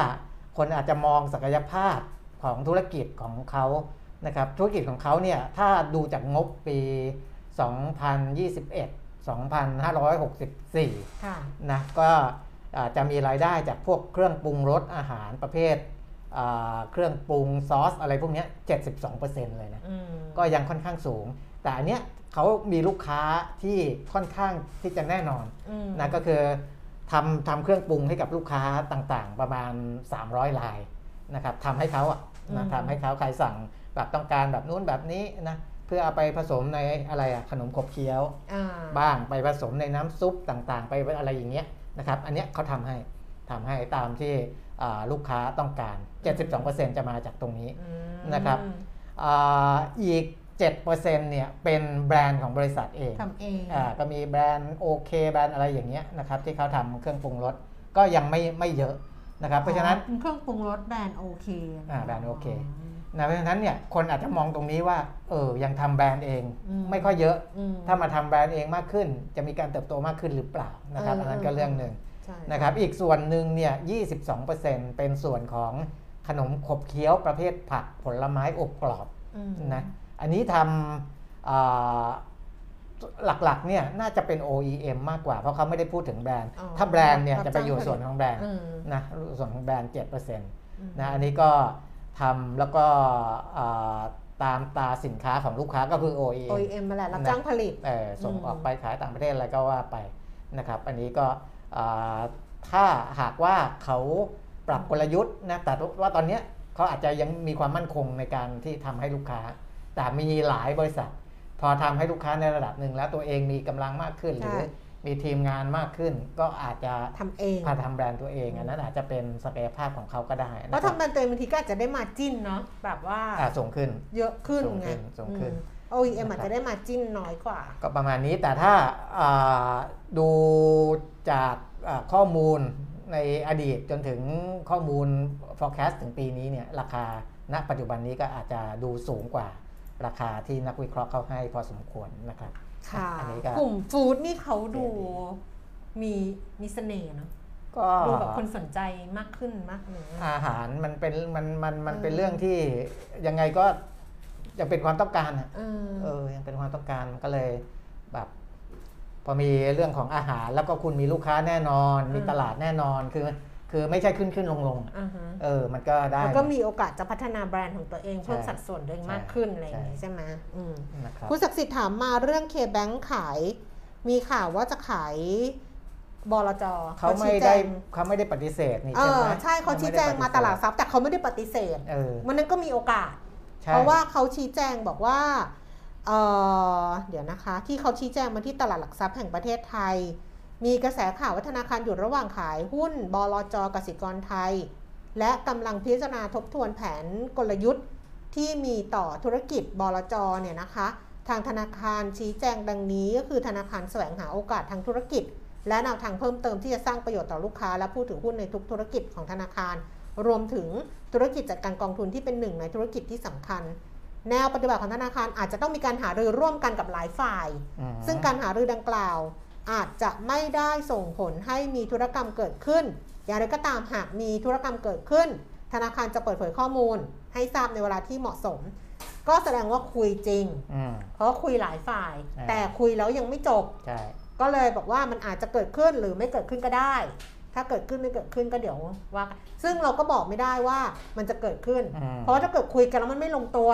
Speaker 3: คนอาจจะมองศักยภาพของธุรกิจของเขานะครับธุรกิจของเขาเนี่ยถ้าดูจากงบปี 2021 2564
Speaker 2: ค่ะ
Speaker 3: นะก็อ่าจะมีรายได้จากพวกเครื่องปรุงรสอาหารประเภทอ่าเครื่องปรุงซอสอะไรพวกเนี้ย72%เลยนะ
Speaker 2: อืม
Speaker 3: ก็ยังค่อนข้างสูง แต่อันเนี้ยเขามีลูกค้าที่ค่อนข้างที่จะแน่นอน
Speaker 2: อืม
Speaker 3: นะก็คือ ทำทำเครื่องปรุงให้กับลูกค้าต่างๆ ประมาณ 300รายนะครับทำให้เขาอะนะทำให้เขาใครสั่งแบบต้องการแบบนู้นแบบนี้นะเพื่อเอาไปผสมในอะไรอะขนมขบเคี้ยว
Speaker 2: อ่า
Speaker 3: บ้างไปผสมในน้ำซุปต่างๆ ไปอะไรอย่างเงี้ยนะครับ อันเนี้ยเขาทำให้ทำให้ตามที่อ่าลูกค้าต้องการ 72%จะมาจากตรงนี้
Speaker 2: อืม
Speaker 3: นะครับอาอีก 7%เนี่ยเป็นแบรนด์ของบริษัทเอง
Speaker 2: ทำเอง
Speaker 3: อ่าก็มีแบรนด์โอเคแบรนด์อะไรอย่างเงี้ยนะครับที่เขาทำเครื่องปรุงรสก็ยังไม่ไม่เยอะนะครับเพราะฉะนั้น
Speaker 2: เป็นเครื่องปรุงรสแบรนด์โอเค
Speaker 3: อ่าแบรนด์โอเคนะเพราะฉะนั้นเนี่ยคนอาจจะมองตรงนี้ว่าเออยังทำแบรนด์เองไม่ค่อยเยอะ
Speaker 2: อืม
Speaker 3: ถ้ามาทำแบรนด์เองมากขึ้น จะมีการเติบโตมากขึ้นหรือเปล่านะครับ
Speaker 2: เออ
Speaker 3: อันนั้นก็เรื่องหนึ่ง
Speaker 2: ใช่
Speaker 3: นะครับอีกส่วนหนึ่งเนี่ย22%เป็นส่วนของขนมขบเคี้ยวประเภทผักผลไม้อบกรอบ
Speaker 2: อืม
Speaker 3: นะ อันนี้ทำอ่าหลักๆเนี่ยน่าจะเป็น OEM มากกว่า เพราะเขาไม่ได้พูดถึงแบรนด์
Speaker 2: อ๋อ
Speaker 3: ถ้าแบรนด์เนี่ย
Speaker 2: รับ
Speaker 3: จะไปอยู่
Speaker 2: จ้างผลิต
Speaker 3: ส่วนของแบรนด์
Speaker 2: อืม
Speaker 3: นะส่วนของแบรนด์7%นะ
Speaker 2: อืม
Speaker 3: อันนี้ก็ทำแล้วก็อ่าตามตราสินค้าของลูกค้าก็คือ OEM
Speaker 2: OEM มาแหละรับจ้างผลิต
Speaker 3: เอ่อส่ง
Speaker 2: อืม
Speaker 3: ออกไปขายต่างประเทศอะไรก็ว่าไปนะครับ อันนี้ก็อ่าถ้าหากว่าเขาปรับกลยุทธ์นะแต่ว่าตอนเนี้ยเขาอาจจะยังมีความมั่นคงในการที่ทำให้ลูกค้า แต่มีหลายบริษัท พอทำให้ลูกค้าในระดับหนึ่งแล้วตัวเองมีกำลังมากขึ้น หรือ
Speaker 2: ใช่
Speaker 3: มีทีมงานมากขึ้น ก็อาจจะ
Speaker 2: ทำเอง
Speaker 3: พาทำแบรนด์ตัวเองอันนั้นอาจจะเป็นศักยภาพของเขาก็ได้
Speaker 2: เพ
Speaker 3: นะ
Speaker 2: ราะ
Speaker 3: ครับ
Speaker 2: ทำแบรนด์ตัวเองบางทีก็อาจจะได้มาจิ้นเนาะแบบว่า
Speaker 3: อ่าส่งขึ้น
Speaker 2: เยอะขึ้น
Speaker 3: ส่ง
Speaker 2: ไง
Speaker 3: ขึ้นส่งขึ้น
Speaker 2: อืม OEM
Speaker 3: นะครับ
Speaker 2: อาจจะได้มาจิ้นน้อยกว่า
Speaker 3: ก็ประมาณนี้แต่ถ้าอ่าดูจากอ่าข้อมูลในอดีตจนถึงข้อมูล forecast ถึงปีนี้เนี่ยราคาณปัจจุบันนี้ก็อาจจะดูสูงกว่า ราคาที่นักวิเคราะห์เขาให้พอสมควรนะครับ
Speaker 2: ค่ะ
Speaker 3: อันนี้ก็
Speaker 2: กลุ่มฟู้ดนี่เขาดู
Speaker 3: โอเค
Speaker 2: มีมีเสน่ห์เนาะ
Speaker 3: ก็
Speaker 2: ดูแบบคนสนใจมากขึ้นมากเลย
Speaker 3: อาหารมันเป็นมันมันมันเป็น
Speaker 2: เออ
Speaker 3: เรื่องที่ยังไงก็ยังเป็นความต้องการอะ
Speaker 2: เออ
Speaker 3: เออยังเป็นความต้องการก็เลยแบบพอมีเรื่องของอาหารแล้วก็คุณมีลูกค้าแน่นอน มีตลาดแน่นอนคือ คือไม่ใช่ขึ้นขึ้นลงลง
Speaker 2: อ่าฮะ
Speaker 3: เออมันก็ได้
Speaker 2: แล้วก็มีโอกาสจะพัฒนาแบรนด์ของตัวเองเพิ่ม
Speaker 3: ใช่
Speaker 2: สัดส่วนตัวเอง
Speaker 3: ใช่
Speaker 2: มากขึ้นอะไรอย่างงี้
Speaker 3: ใช่
Speaker 2: ใช่ไหมอืม
Speaker 3: นะครับ
Speaker 2: คุณศักดิ์สิทธิ์ถามมาเรื่องเคแบงขาย มีข่าวว่าจะขายบลจ
Speaker 3: เขาไม่
Speaker 2: ชี้แจ
Speaker 3: ได้
Speaker 2: ง
Speaker 3: เขาไม่ได้ปฏิเสธนี่
Speaker 2: เอ
Speaker 3: ใช่ไห
Speaker 2: อ
Speaker 3: ม
Speaker 2: ใช่เขาชี้แจงมาตลาดทรัพย์แต่เขาไม่ได้ปฏิเสธ
Speaker 3: เออ
Speaker 2: มันนั้นก็มีโอกาส
Speaker 3: ใช่
Speaker 2: เพราะว่าเขาชี้แจงบอกว่าเอ่อเดี๋ยวนะคะ ที่เขาชี้แจงมาที่ตลาดหลักทรัพย์แห่งประเทศไทย มีกระแสข่าวว่าธนาคารอยู่ระหว่างขายหุ้นบลจกสิกรไทย และกำลังพิจารณาทบทวนแผนกลยุทธ์ที่มีต่อธุรกิจบลจเนี่ยนะคะ ทางธนาคารชี้แจงดังนี้ก็คือธนาคารแสวงหาโอกาสทางธุรกิจ และแนวทางเพิ่มเติมที่จะสร้างประโยชน์ต่อลูกค้า และผู้ถือหุ้นในทุกธุรกิจของธนาคาร รวมถึงธุรกิจจัดการกองทุนที่เป็นหนึ่งในธุรกิจที่สำคัญ แนวปฏิบัติของธนาคารอาจจะต้องมีการหารือร่วมกันกับหลายฝ่าย
Speaker 3: อืม
Speaker 2: ซึ่งการหารือดังกล่าว อาจจะไม่ได้ส่งผลให้มีธุรกรรมเกิดขึ้น อย่างไรก็ตามหากมีธุรกรรมเกิดขึ้น ธนาคารจะเปิดเผยข้อมูล ให้ทราบในเวลาที่เหมาะสม ก็แสดงว่าคุยจริง
Speaker 3: อืม
Speaker 2: เพราะคุยหลายฝ่าย
Speaker 3: อ่า
Speaker 2: แต่คุยแล้วยังไม่จบ
Speaker 3: ใช่
Speaker 2: ก็เลยบอกว่ามันอาจจะเกิดขึ้นหรือไม่เกิดขึ้นก็ได้ ถ้าเกิดขึ้นไม่เกิดขึ้นก็เดี๋ยวว่ากันซึ่งเราก็บอกไม่ได้ว่ามันจะเกิดขึ้น
Speaker 3: อืม
Speaker 2: เพราะถ้าเกิดคุยกันแล้วมันไม่ลงตัว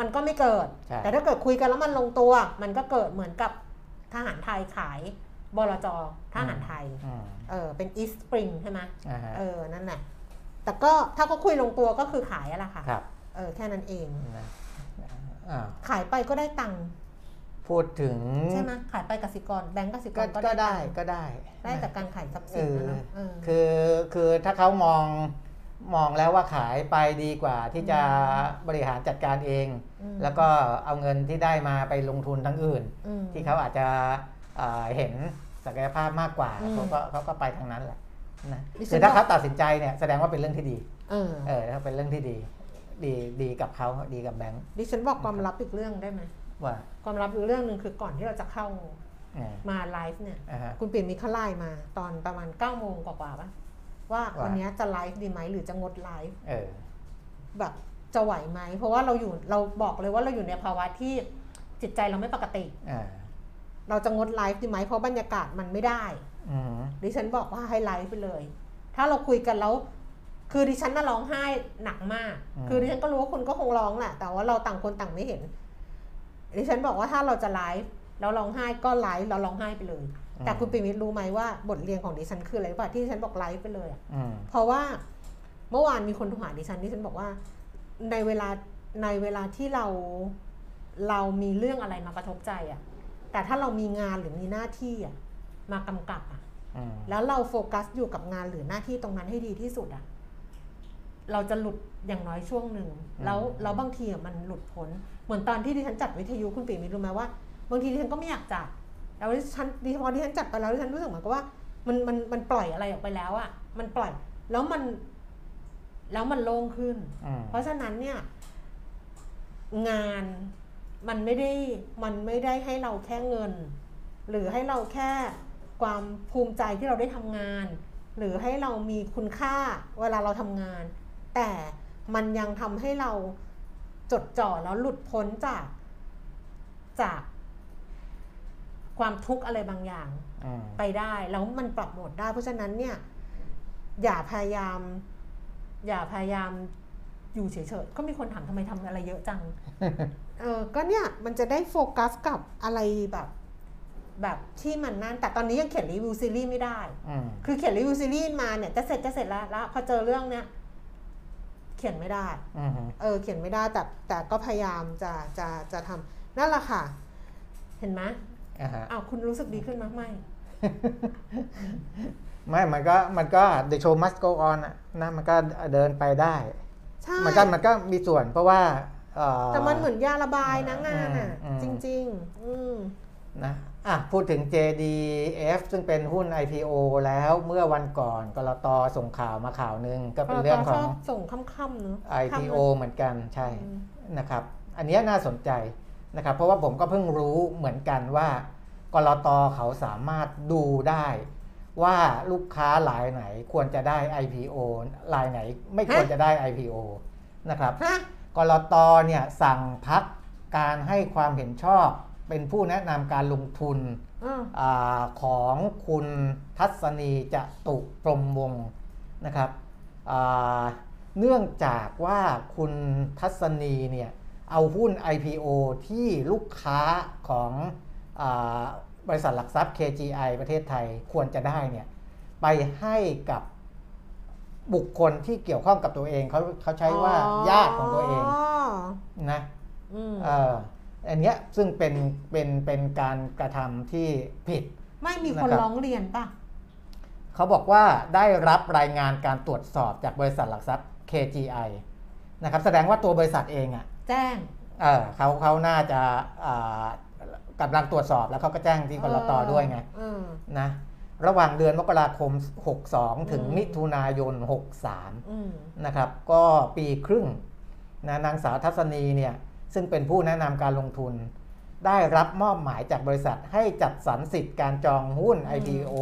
Speaker 2: มันก็ไม่เกิด
Speaker 3: ใช่
Speaker 2: แต่ถ้าเกิดคุยกันแล้วมันลงตัว มันก็เกิดเหมือนกับทหารไทยขาย บลจทหารไทย
Speaker 3: อืม
Speaker 2: เออเป็นอีสปริงใช่ไหม
Speaker 3: อ่าฮะ
Speaker 2: เออ นั่นแหละ แต่ก็ถ้าเขาคุยลงตัวก็คือขายอะแหละค่ะ
Speaker 3: ครับ
Speaker 2: เออ แค่นั้นเอง
Speaker 3: นะอ่า
Speaker 2: ขายไปก็ได้ตังค์
Speaker 3: พูดถึง
Speaker 2: ใช่ไหมขายไปกสิกรแบงก์กสิก
Speaker 3: ก็
Speaker 2: รก็
Speaker 3: ก็
Speaker 2: ได้
Speaker 3: ได้
Speaker 2: ตังค์
Speaker 3: ก็ได้
Speaker 2: ได้จากการขายทรัพย์
Speaker 3: เอ
Speaker 2: สิน
Speaker 3: อ
Speaker 2: นะเนอะเออ
Speaker 3: คือคือถ้าเขามองมองแล้วว่าขายไปดีกว่าที่จะบริหารจัดการเอง
Speaker 2: อืม
Speaker 3: แล้วก็เอาเงินที่ได้มาไปลงทุนทั้งอื่น
Speaker 2: อืม
Speaker 3: ที่เขาอาจจะอ่า เห็นศักยภาพมากกว่า
Speaker 2: อืม
Speaker 3: เขาก็เขาก็ไปทางนั้นแหละนะ
Speaker 2: ดิฉัน
Speaker 3: คือถ้า
Speaker 2: ว่า
Speaker 3: เขาตัดสินใจเนี่ยแสดงว่าเป็นเรื่องที่ดี
Speaker 2: เออ
Speaker 3: เออถ้าเป็นเรื่องที่ดี ดีดีกับเขาดีกับแบงค์
Speaker 2: ดิฉันบอกความลับอีกเรื่องได้ไหม
Speaker 3: ว่า
Speaker 2: ความลับอีกเรื่องหนึ่งคือก่อนที่เราจะเข้า
Speaker 3: อ่า
Speaker 2: มาไลฟ์เนี่ย
Speaker 3: อ่าฮะ
Speaker 2: คุณเปลี่ยนมีเขาไลน์มาตอนประมาณ9ก้าโมงกว่าๆปะว่า
Speaker 3: ว่า
Speaker 2: วันเนี้ยจะไลฟ์ดีไหมหรือจะงดไลฟ์
Speaker 3: เออ
Speaker 2: แบบจะไหวไหมเพราะว่าเราอยู่เราบอกเลยว่าเราอยู่ในภาวะที่จิตใจเราไม่ปกติ
Speaker 3: อ่า
Speaker 2: เราจะงดไลฟ์ดีไหมเพราะบรรยากาศมันไม่ได้
Speaker 3: อืม
Speaker 2: ดิฉันบอกว่าให้ไลฟ์ไปเลย ถ้าเราคุยกันแล้ว คือดิฉันน่ะร้องไห้หนักมาก คือดิฉันก็รู้ว่าคุณก็คงร้องแหละแต่ว่าเราต่างคนต่างไม่เห็น ดิฉันบอกว่าถ้าเราจะไลฟ์แล้วร้องไห้ก็ไลฟ์แล้วร้องไห้ไปเลย แต่คุณปิมิตรู้ไหมว่าบทเรียนของดิฉันคืออะไรป่ะที่ดิฉันบอกไลฟ์ไปเลยอะ
Speaker 3: อืม
Speaker 2: เพราะว่าเมื่อวานมีคนโทรหาดิฉันดิฉันบอกว่า ในเวลาในเวลาที่เราเรามีเรื่องอะไรมากระทบใจอะ่ะ แต่ถ้าเรามีงานหรือมีหน้าที่อะ่ะมากำกับอะ่ะ
Speaker 3: อืม
Speaker 2: แล้วเราโฟกัสอยู่กับงานหรือหน้าที่ตรงนั้นให้ดีที่สุดอะ่ะเราจะหลุดอย่างน้อยช่วงหนึ่งแล้วแล้วบางทีอะมันหลุดพ้นเหมือนตอนที่ดิฉันจัดวิทยุคุณปีมิตรู้ไหมว่า บางทีดิฉันก็ไม่อยากจัดแล้วดิฉันดิพอดิฉันจัดไปแล้วดิฉันรู้สึกเหมือนกับว่า มันมันมันปล่อยอะไรออกไปแล้วอะ่ะมันปล่อย แล้วมัน แล้วมันโล่งขึ้น
Speaker 3: อืม
Speaker 2: เพราะฉะนั้นเนี่ย งาน มันไม่ได้มันไม่ได้ให้เราแค่เงิน หรือให้เราแค่ความภูมิใจที่เราได้ทำงาน หรือให้เรามีคุณค่าเวลาเราทำงาน แต่มันยังทำให้เราจดจ่อแล้วหลุดพ้นจากจากความทุกข์อะไรบางอย่าง
Speaker 3: อืม
Speaker 2: ไปได้แล้วมันปรับโหมดได้ เพราะฉะนั้นเนี่ย อย่าพยายาม อย่าพยายามอยู่เฉยๆก็มีคนถามทำไมทำอะไรเยอะจัง เออก็เนี่ยมันจะได้โฟกัสกับอะไรแบบแบบที่มันนั่น แต่ตอนนี้ยังเขียนรีวิวซีรีส์ไม่ได้
Speaker 3: อืม
Speaker 2: คือเขียนรีวิวซีรีส์มาเนี่ยจะเสร็จจะเสร็จแล้วแล้วพอเจอเรื่องเนี้ยเขียนไม่ได้
Speaker 3: อืม
Speaker 2: เออ เขียนไม่ได้แต่แต่ก็พยายามจะจะจะทำนั่นแหละค่ะ เห็นไหม
Speaker 3: อ่าฮะ
Speaker 2: อ้าวคุณรู้สึกดีขึ้นไหมไม่
Speaker 3: ไม่ มันก็ มันก็ the show must go on อะนะ มันก็เดินไปได้
Speaker 2: ใช่
Speaker 3: มันก็ มันก็มีส่วนเพราะว่าเอ่อ
Speaker 2: แต่มันเหมือนยาระบายนะงานอะ
Speaker 3: อืม
Speaker 2: จริงๆอืม
Speaker 3: นะอะพูดถึง JDF ซึ่งเป็นหุ้น IPO แล้วเมื่อวันก่อนกรตส่งข่าวมาข่าวหนึ่งก็เป็นเรื่องข
Speaker 2: ช
Speaker 3: อง
Speaker 2: อบส่งค่ำๆเนอะ
Speaker 3: IPO
Speaker 2: ค่ำ
Speaker 3: เหมือนกันใช่
Speaker 2: อืม
Speaker 3: นะครับ อันเนี้ยน่าสนใจนะครับ เพราะว่าผมก็เพิ่งรู้เหมือนกันว่ากรตเขาสามารถดูได้ว่าลูกค้ารายไหนควรจะได้ IPO รายไหนไม่ควรจะได้ IPO นะครับ
Speaker 2: ฮะ
Speaker 3: กรตเนี่ยสั่งพักการให้ความเห็นชอบเป็นผู้แนะนำการลงทุน
Speaker 2: อืม
Speaker 3: อาของคุณทัศนีจะตุพรหมวงศ์นะครับอ่าเนื่องจากว่าคุณทัศนีเนี่ยเอาหุ้น IPO ที่ลูกค้าของอาบริษัทหลักทรัพย์ KGI ประเทศไทยควรจะได้เนี่ยไปให้กับ บุคคลที่เกี่ยวข้องกับตัวเองเขาเขาใช้ว่าญาติของตัวเองนะ
Speaker 2: อืม
Speaker 3: เอ่ออันเนี้ยซึ่งเป็นเป็นเป็นการกระทำที่ผิด
Speaker 2: ไม่มีคน
Speaker 3: นะครับ
Speaker 2: ร้องเรียนป่ะ
Speaker 3: เขาบอกว่าได้รับรายงานการตรวจสอบจากบริษัทหลักทรัพย์ KGI นะครับแสดงว่าตัวบริษัทเองอะ
Speaker 2: แจ้ง
Speaker 3: เออเขาเขาน่าจะอ่ากำลังตรวจสอบแล้วเขาก็แจ้งที่กรตด้วยไง
Speaker 2: เออ
Speaker 3: นะ ระหว่างเดือนมกราคม 62 ถึง
Speaker 2: อืม
Speaker 3: มิถุนายน 63
Speaker 2: อืม
Speaker 3: นะครับ ก็ปีครึ่งนะนางสาวทัศนีเนี่ย ซึ่งเป็นผู้แนะนำการลงทุน ได้รับมอบหมายจากบริษัทให้จัดสรรสิทธิ์การจองหุ้น IPO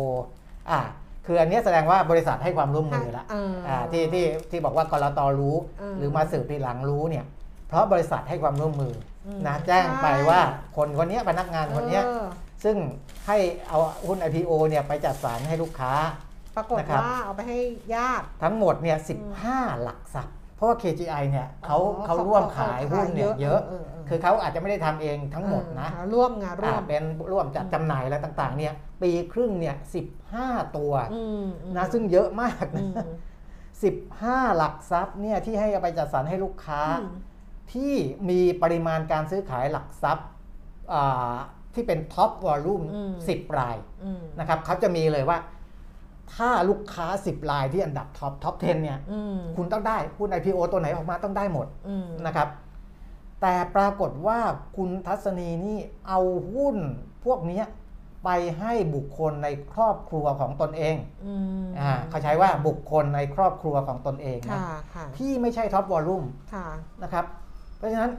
Speaker 3: อ่าคืออันเนี้ยแสดงว่าบริษัทให้ความร่วมมือแล้ว
Speaker 2: เอออ่
Speaker 3: อ่าที่ที่ที่บอกว่ากรตรู้
Speaker 2: เออ
Speaker 3: หรือมาสืบทีหลังรู้เนี่ย เพราะบริษัทให้ความร่วมมืออ
Speaker 2: ม
Speaker 3: นะแจ้งไป
Speaker 2: ใช่
Speaker 3: ว่าคนคนเนี้ยพนักงานคนเนี้ย
Speaker 2: เออ
Speaker 3: ซึ่งให้เอาหุ้น IPO เนี่ยไปจัดสรรให้ลูกค้า
Speaker 2: ปรากฏ
Speaker 3: นะครับ
Speaker 2: ว่าเอาไปให้ญาติ
Speaker 3: ทั้งหมดเนี่ย
Speaker 2: อืม
Speaker 3: 15 หลักทรัพย์ เพราะว่า KGI เนี่ยเขา
Speaker 2: อ๋อ
Speaker 3: เขาร่วมขายหุ้นเนี่ยเยอะ
Speaker 2: เออเออเออ
Speaker 3: คือเขาอาจจะไม่ได้ทำเองทั้งหมดนะ
Speaker 2: อ่าร่วมงานร่ว
Speaker 3: อ่ามเป็นร่วมจัดจำหน่ายอะไรต่างๆเนี่ยปีครึ่งเนี่ย15 ตัว
Speaker 2: อืมอืม
Speaker 3: นะซึ่งเยอะมากนะ อื
Speaker 2: ม
Speaker 3: 15 หลักทรัพย์เนี่ยที่ให้เอาไปจัดสรรให้ลูกค้า
Speaker 2: อืม
Speaker 3: ที่มีปริมาณการซื้อขายหลักทรัพย์อ่า ที่เป็น top volume อืม10ราย
Speaker 2: อืม
Speaker 3: นะครับเขาจะมีเลยว่า ถ้าลูกค้า 10 รายที่อันดับ top top 10 เนี่ย
Speaker 2: อืม
Speaker 3: คุณต้องได้หุ้น IPO ตัวไหนออกมาต้องได้หมด
Speaker 2: อืม
Speaker 3: นะครับแต่ปรากฏว่าคุณทัศนีนี่เอาหุ้นพวกเนี้ยไปให้บุคคลในครอบครัวของตนเอง
Speaker 2: อืม
Speaker 3: อ่าเขาใช้ว่าบุคคลในครอบครัวของตนเองนะ
Speaker 2: ค่ะค่ะ
Speaker 3: ที่ไม่ใช่ top volume
Speaker 2: ค่ะ
Speaker 3: นะครับ เพราะฉะนั้น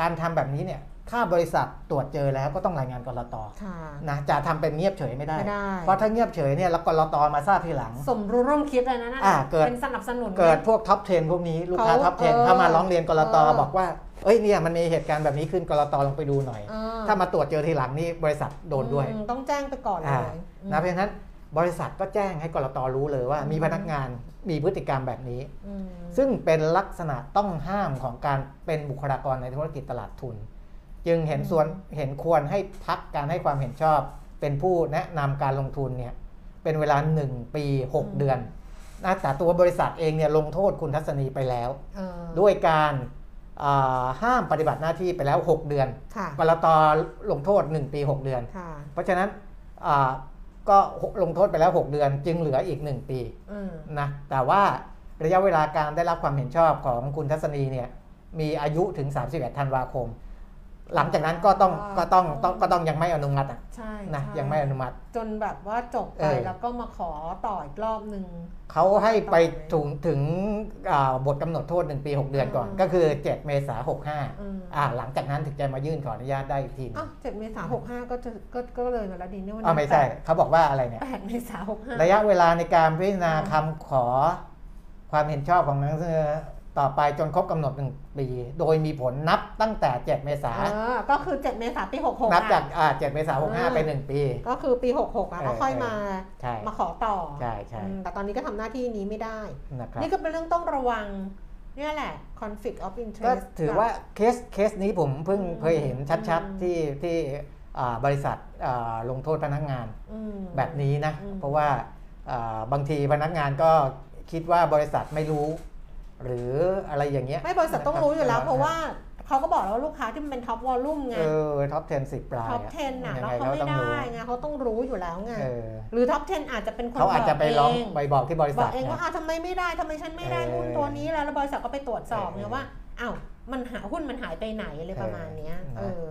Speaker 3: การทำแบบนี้เนี่ย ถ้าบริษัทตรวจเจอแล้วก็ต้องรายงาน ก.ล.ต.
Speaker 2: ค่ะ
Speaker 3: นะจะทำเป็นเงียบเฉยไม่ได้
Speaker 2: ไม่ได้
Speaker 3: เพราะถ้าเงียบเฉยเนี่ยแล้ว ก.ล.ต.มาทราบทีหลัง
Speaker 2: สมรู้ร่วมคิดเลยนะนั่น
Speaker 3: อ่า
Speaker 2: น่ะ
Speaker 3: เกิด
Speaker 2: เป็นสนับสนุน
Speaker 3: เกิดพวก top 10พวกนี้ลูกค้า
Speaker 2: เขา
Speaker 3: top
Speaker 2: เออ
Speaker 3: 10เข้ามาร้องเรียน ก.ล.ต.
Speaker 2: เออ
Speaker 3: บอกว่าเอ้ยเนี่ยมันมีเหตุการณ์แบบนี้ขึ้นกรตลองไปดูหน่อย
Speaker 2: เออ
Speaker 3: ถ้ามาตรวจเจอทีหลังนี่บริษัทโดนด้วย
Speaker 2: อืมต้องแจ้งไปก่อนเล
Speaker 3: อ่ายนะเพราะฉะนั้นบริษัทก็แจ้งให้กรตรู้เลยว่า
Speaker 2: อืม
Speaker 3: มีพนักงานมีพฤติกรรมแบบนี้
Speaker 2: อืม
Speaker 3: ซึ่งเป็นลักษณะต้องห้ามของการเป็นบุคลากรในธุรกิจตลาดทุน จึงเห็นส่วนเห็นควรให้พักการให้ความเห็นชอบ เป็นผู้แนะนำการลงทุนเนี่ยเป็นเวลา 1 ปี 6 เดือนนะแต่ตัวบริษัทเองเนี่ยลงโทษคุณทัศนีไปแล้ว
Speaker 2: เออ
Speaker 3: ด้วยการอ่าห้ามปฏิบัติหน้าที่ไปแล้ว 6 เดือน
Speaker 2: ค่ะ
Speaker 3: กรตลงโทษ 1 ปี 6 เดือน
Speaker 2: ค่ะ
Speaker 3: เพราะฉะนั้นอ่าก็ลงโทษไปแล้ว 6 เดือน จึงเหลืออีก 1 ปี
Speaker 2: อืม
Speaker 3: นะแต่ว่าระยะเวลาการได้รับความเห็นชอบของคุณทัศนีเนี่ยมีอายุถึง 31 ธันวาคม หลังจากนั้นก็ต้องก็ต้องต้องก็ต้องยังไม่อนุมัติอะ
Speaker 2: ใช่
Speaker 3: นะ
Speaker 2: ใช่
Speaker 3: ยังไม่อนุมัติ
Speaker 2: จนแบบว่าจบ
Speaker 3: เอ
Speaker 2: ไป
Speaker 3: อ
Speaker 2: แล้วก็มาขอต่ออีกรอบหนึ่ง
Speaker 3: เขาให้ไปถึงถึงอ่าบทกำหนดโทษ1ปี 6 เดือนก่อน
Speaker 2: อืม
Speaker 3: ก็คือ 7 เมษายน
Speaker 2: อืม
Speaker 3: 65อ่าหลังจากนั้นถึงจะมายื่นขออนุญาตได้อีกทีหนึง
Speaker 2: อ้าวเจ็ดเมษาหกห้าก็จะก็ก็เลยมาแล้วดีเนี่ยวัน
Speaker 3: อ๋อ
Speaker 2: นี้
Speaker 3: ไม่ใช่เขาบอกว่าอะไรเนี่ย
Speaker 2: แปดเมษาหกห้า
Speaker 3: ระยะเวลาในการพิจารณา
Speaker 2: อืม
Speaker 3: คำขอความเห็นชอบของนักเสนอ ต่อไปจนครบกำหนดหนึ่งปี โดยมีผลนับตั้งแต่ 7 เมษา
Speaker 2: เออก็คือเจ็ดเมษาปีหกหก
Speaker 3: นับจากอ่า7เมษายน
Speaker 2: อืม
Speaker 3: 65 ไป 1 ปี
Speaker 2: ก็คือปีหกหกอะ
Speaker 3: เออ
Speaker 2: ก็ค่อยมา
Speaker 3: ใช่
Speaker 2: มาขอต่อ
Speaker 3: ใช่ใช่
Speaker 2: อืมแต่ตอนนี้ก็ทำหน้าที่นี้ไม่ได้
Speaker 3: นะครับ
Speaker 2: นี่ก็เป็นเรื่องต้องระวังเนี่ยแหละ conflict of
Speaker 3: ก็
Speaker 2: interest
Speaker 3: ถือว่าเคสเคสนี้ผมเพิ่ง
Speaker 2: อืม
Speaker 3: เคยเห็นชัด
Speaker 2: อืม
Speaker 3: ๆที่ที่อ่าบริษัทอ่าลงโทษพนักงาน
Speaker 2: อืม
Speaker 3: แบบนี้นะ
Speaker 2: อืม
Speaker 3: เพราะว่าอ่าบางทีพนักงานก็คิดว่าบริษัทไม่รู้ หรืออะไรอย่างเงี้ย
Speaker 2: ไม่บริษัทต้องรู้อยู่แล้ว
Speaker 3: นคบ
Speaker 2: เพราะว่าเขาก็บอกแล้วว่าลูกค้าที่มันเป็น top volume ไง
Speaker 3: เอtop 10 10ราย
Speaker 2: top อะ10น่ะ
Speaker 3: ยัง
Speaker 2: แล้ว
Speaker 3: ไง
Speaker 2: เขาไม่
Speaker 3: ต้อง
Speaker 2: ได้
Speaker 3: รู้
Speaker 2: ไงเขาต้องรู้อยู่แล้วไง
Speaker 3: เออ
Speaker 2: หรือ top 10 อาจจะเป็นคน
Speaker 3: เขาอาจจะไป
Speaker 2: บ
Speaker 3: ร้อง
Speaker 2: เไป
Speaker 3: บอกที่บริ
Speaker 2: บ
Speaker 3: ษั
Speaker 2: อ
Speaker 3: ท
Speaker 2: กเองว่า
Speaker 3: นะ
Speaker 2: อ้าวทำไมไม่ได้ทำไมฉันไม่ได้
Speaker 3: เออ
Speaker 2: หุ้นตัวนี้แล้วแล้วบริษัทก็ไปตรวจสอบไง
Speaker 3: เออ
Speaker 2: ว่าอ้าวมันหาหุ้นมันหายไปไหนอะไรประมาณเนี้ย
Speaker 3: เอ
Speaker 2: เอ
Speaker 3: อ
Speaker 2: อ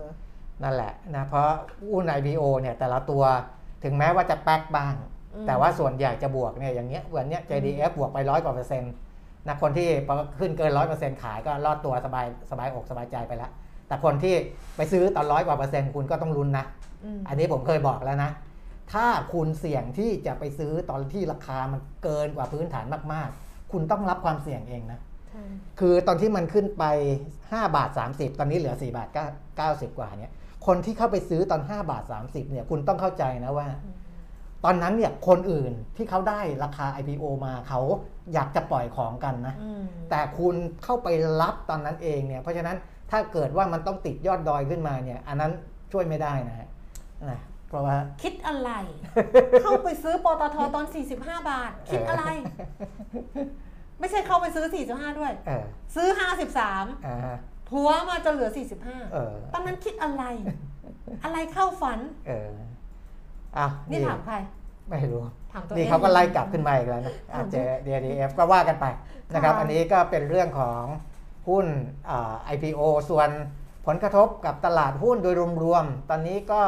Speaker 3: นั่นแหละนะเพราะหุ้น IPO เนี่ยแต่ละตัวถึงแม้ว่าจะแป๊กบ้าง
Speaker 2: อืม
Speaker 3: แต่ว่าส่วนใหญ่จะบวกเนี่ยอย่างเงี้ยวันเนี้ย JDF บวกไปร้อยกว่าเปอร์เซ็นต์ นะคนที่พอขึ้นเกินร้อยเปอร์เซ็นต์ขายก็รอดตัวสบายสบายอกสบายใจไปแล้ว แต่คนที่ไปซื้อตอนร้อยกว่าเปอร์เซ็นต์คุณก็ต้องลุ้นนะ
Speaker 2: อืม
Speaker 3: อันนี้ผมเคยบอกแล้วนะ ถ้าคุณเสี่ยงที่จะไปซื้อตอนที่ราคามันเกินกว่าพื้นฐานมากๆ คุณต้องรับความเสี่ยงเองนะ
Speaker 2: ใช่
Speaker 3: คือตอนที่มันขึ้นไป 5 บาท 30 ตอนนี้เหลือ 4 บาท 90 กว่าเนี่ยคนที่เข้าไปซื้อตอน 5 บาท 30เนี่ยคุณต้องเข้าใจนะว่า ตอนนั้นเนี่ยคนอื่นที่เขาได้ราคา IPO มาเขาอยากจะปล่อยของกันนะ
Speaker 2: อืม
Speaker 3: แต่คุณเข้าไปรับตอนนั้นเองเนี่ย เพราะฉะนั้นถ้าเกิดว่ามันต้องติดยอดดอยขึ้นมาเนี่ย อันนั้นช่วยไม่ได้นะฮะนะเพราะว่า
Speaker 2: คิดอะไร เข้าไปซื้อปตทตอน 45 บาท คิดอะไร ไม่ใช่เข้าไปซื้อ 45 ด้วย
Speaker 3: เออ
Speaker 2: ซื้อ 53
Speaker 3: อ่าฮะ
Speaker 2: ทัวร์มาจนเหลือ
Speaker 3: เอ
Speaker 2: 45
Speaker 3: อ
Speaker 2: ตอนนั้นคิดอะไร อะไรเข้าฝัน
Speaker 3: เอออะ
Speaker 2: นี่ถามใคร
Speaker 3: ไม่รู้
Speaker 2: ถามตัวเอง
Speaker 3: นี่เขาก็ไล่กลับขึ้นมาอีกแล้วนะอาจจะ DDF ก็ว่ากันไปนะครับ
Speaker 2: ค่ะ
Speaker 3: อันนี้ก็เป็นเรื่องของหุ้นอ่า IPO ส่วนผลกระทบกับตลาดหุ้นโดยรวมๆ ตอนนี้ก็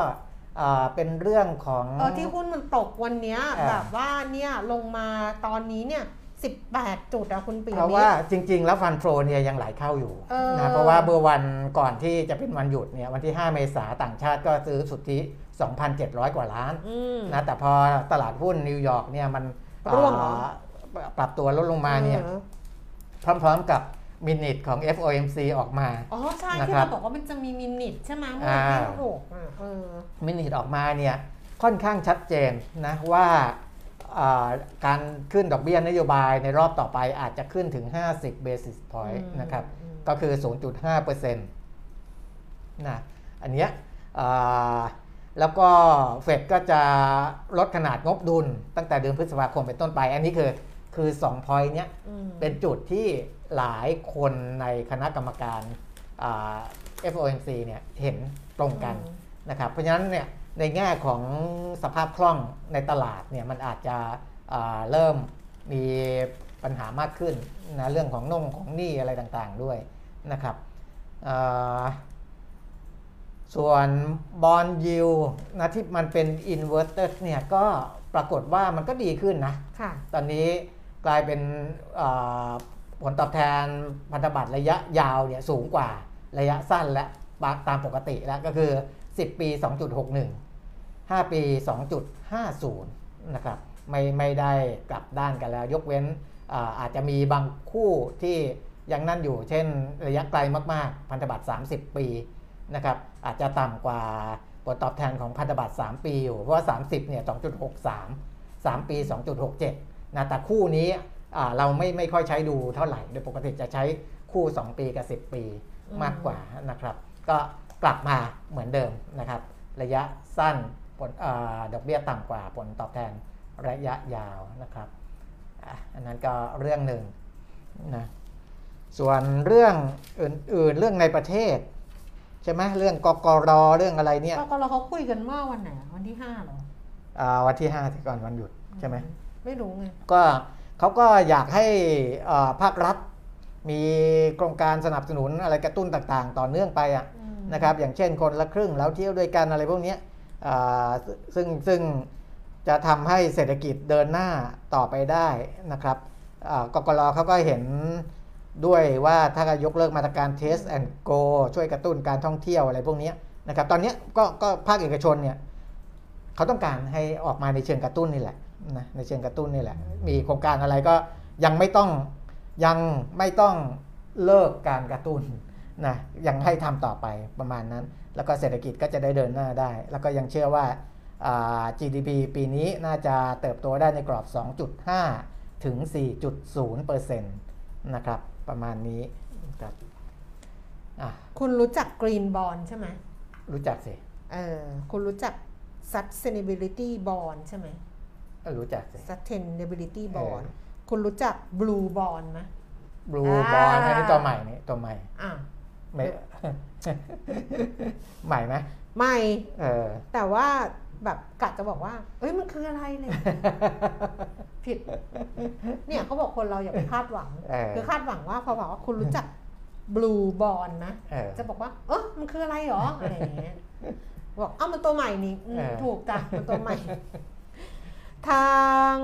Speaker 3: อ่าเป็นเรื่องของ
Speaker 2: เออที่หุ้นมันตกวันเนี้ย
Speaker 3: อ่า
Speaker 2: แบบว่าเนี่ยลงมาตอนนี้เนี่ย18 จุดอะคุณปี
Speaker 3: เพราะว่าจริง ๆ แล้วฟันโฟเนี่ยยังไหลเข้าอยู่
Speaker 2: เออ
Speaker 3: นะเพราะว่าเมื่อวันก่อนที่จะเป็นวันหยุดเนี่ยวันที่ 5 เมษาต่างชาติก็ซื้อสุทธิ 2,700 กว่าล้าน
Speaker 2: อืม
Speaker 3: นะแต่พอตลาดหุ้นนิวยอร์กเนี่ยมัน
Speaker 2: ร่วงเหรอ
Speaker 3: อ่าปรับตัวลดลงมาเนี่ย
Speaker 2: ออ
Speaker 3: พร้อมๆกับ minute ของ FOMC ออกมา
Speaker 2: อ๋อ ใช่
Speaker 3: นะ
Speaker 2: ที่
Speaker 3: ครับ
Speaker 2: เราบอกว่ามันจะมี minute ใช่ไหมเมื่อวันที่
Speaker 3: อ่า
Speaker 2: หกอะเออ
Speaker 3: minute ออกมาเนี่ยค่อนข้างชัดเจนนะว่าอ่าการขึ้นดอกเบี้ยนโยบายในรอบต่อไปอาจจะขึ้นถึง 50 basis point
Speaker 2: อืม
Speaker 3: นะครับ
Speaker 2: อืม
Speaker 3: ก็คือ 0.5%นะ อันเนี้ยอ่า แล้วก็เฟดก็จะลดขนาดงบดุลตั้งแต่เดือนพฤษภาคมเป็นต้นไป อันนี้คือคือ2 point เนี้ย
Speaker 2: อืม
Speaker 3: เป็นจุดที่หลายคนในคณะกรรมการอ่า FOMC เนี่ยเห็นตรงกัน
Speaker 2: อืม
Speaker 3: นะครับเพราะฉะนั้นเนี่ยในแง่ของสภาพคล่องในตลาดเนี่ยมันอาจจะอ่าเริ่มมีปัญหามากขึ้นนะเรื่องของน่งของหนี้อะไรต่างๆด้วยนะครับอ่า ส่วนบอลยิวนะที่มันเป็น inverted เนี่ยก็ปรากฏว่ามันก็ดีขึ้นนะ
Speaker 2: ค่ะ
Speaker 3: ตอนนี้กลายเป็นอ่าผลตอบแทนพันธบัตรระยะยาวเนี่ยสูงกว่าระยะสั้นและตามปกติแล้วก็คือ 10 ปี 2.61 5 ปี 2.50 นะครับไม่ไม่ได้กลับด้านกันแล้ว ยกเว้นอาอาจจะมีบางคู่ที่ยังนั่นอยู่ เช่นระยะไกลมากๆ พันธบัตร 30 ปี นะครับอาจจะต่ำกว่าผลตอบแทนของพันธบัตร 3 ปีอยู่ เพราะว่า 30เนี่ย2.63 3 ปี 2.67นะแต่คู่นี้อ่าเราไม่ไม่ค่อยใช้ดูเท่าไหร่ โดยปกติจะใช้คู่ 2 ปีกับ 10 ปีมากกว่านะครับ ก็กลับมาเหมือนเดิมนะครับ ระยะสั้นผลอาดอกเบี้ยต่ำกว่าผลตอบแทนระยะยาวนะครับอะอันนั้นก็เรื่องหนึ่งนะส่วนเรื่องอื่นๆเรื่องในประเทศ ใช่ไหมเรื่องกกรเรื่องอะไรเนี่ย
Speaker 2: ก็ก็เราเขาคุยกันเมื่อวันไหนวันที่ห้าเหรอ
Speaker 3: อ่าวันที่5ที่ก่อนวันหยุดใช่ไหม
Speaker 2: ไม่รู้ไง
Speaker 3: ก็เขาก็อยากให้อ่าภาครัฐ มีโครงการสนับสนุนอะไรกระตุ้นต่างๆ ต่อเนื่องไปอะ
Speaker 2: อืม
Speaker 3: นะครับ อย่างเช่นคนละครึ่งแล้วเที่ยวด้วยกันอะไรพวกเนี้ยอ่าซึ่งซึ่งจะทำให้เศรษฐกิจเดินหน้าต่อไปได้นะครับอ่ากกรเขาก็เห็น ด้วยว่าถ้ายกเลิกมาตรการ Test and Go ช่วยกระตุ้นการท่องเที่ยวอะไรพวกนี้นะครับตอนนี้ก็ก็ภาคเอกชนเนี่ยเขาต้องการให้ออกมาในเชิงกระตุ้นนี่แหละนะในเชิงกระตุ้นนี่แหละ มีโครงการอะไรก็ยังไม่ต้องยังไม่ต้องเลิกการกระตุ้นนะยังให้ทำต่อไปประมาณนั้น แล้วก็เศรษฐกิจก็จะได้เดินหน้าได้ แล้วก็ยังเชื่อว่าอ่า GDP ปีนี้น่าจะเติบโตได้ในกรอบ 2.5 ถึง 4.0%นะครับ ประมาณนี้ครับอะ
Speaker 2: คุณรู้จักกรีนบอลใช่ไหม
Speaker 3: รู้จักสิ
Speaker 2: เออคุณรู้จัก sustainability bond ใช่ไหม
Speaker 3: รู้จักสิ
Speaker 2: sustainability
Speaker 3: เออ
Speaker 2: bond คุณรู้จัก blue bond ไหม
Speaker 3: บลู
Speaker 2: อ่า
Speaker 3: บอลอันนี้ตัวใหม่นี่ตัวใหม่
Speaker 2: อะ
Speaker 3: ไม่ ใหม่ไหม
Speaker 2: ไม่
Speaker 3: เออ
Speaker 2: แต่ว่า แบบกะจะบอกว่า เอ้ยมันคืออะไรเลยผิด เนี่ยเขาบอกคนเราอย่าไปคาดหวัง
Speaker 3: เออ
Speaker 2: คือคาดหวังว่าพอบอกว่าคุณรู้จักบลูบอลนะ
Speaker 3: เออ
Speaker 2: จะบอกว่า เออมันคืออะไรหรออะไรอย่างเงี้ยบอกเอ้ามันตัวใหม่นี่อืม
Speaker 3: เออ
Speaker 2: ถูกจ้ะมันตัวใหม่ ทาง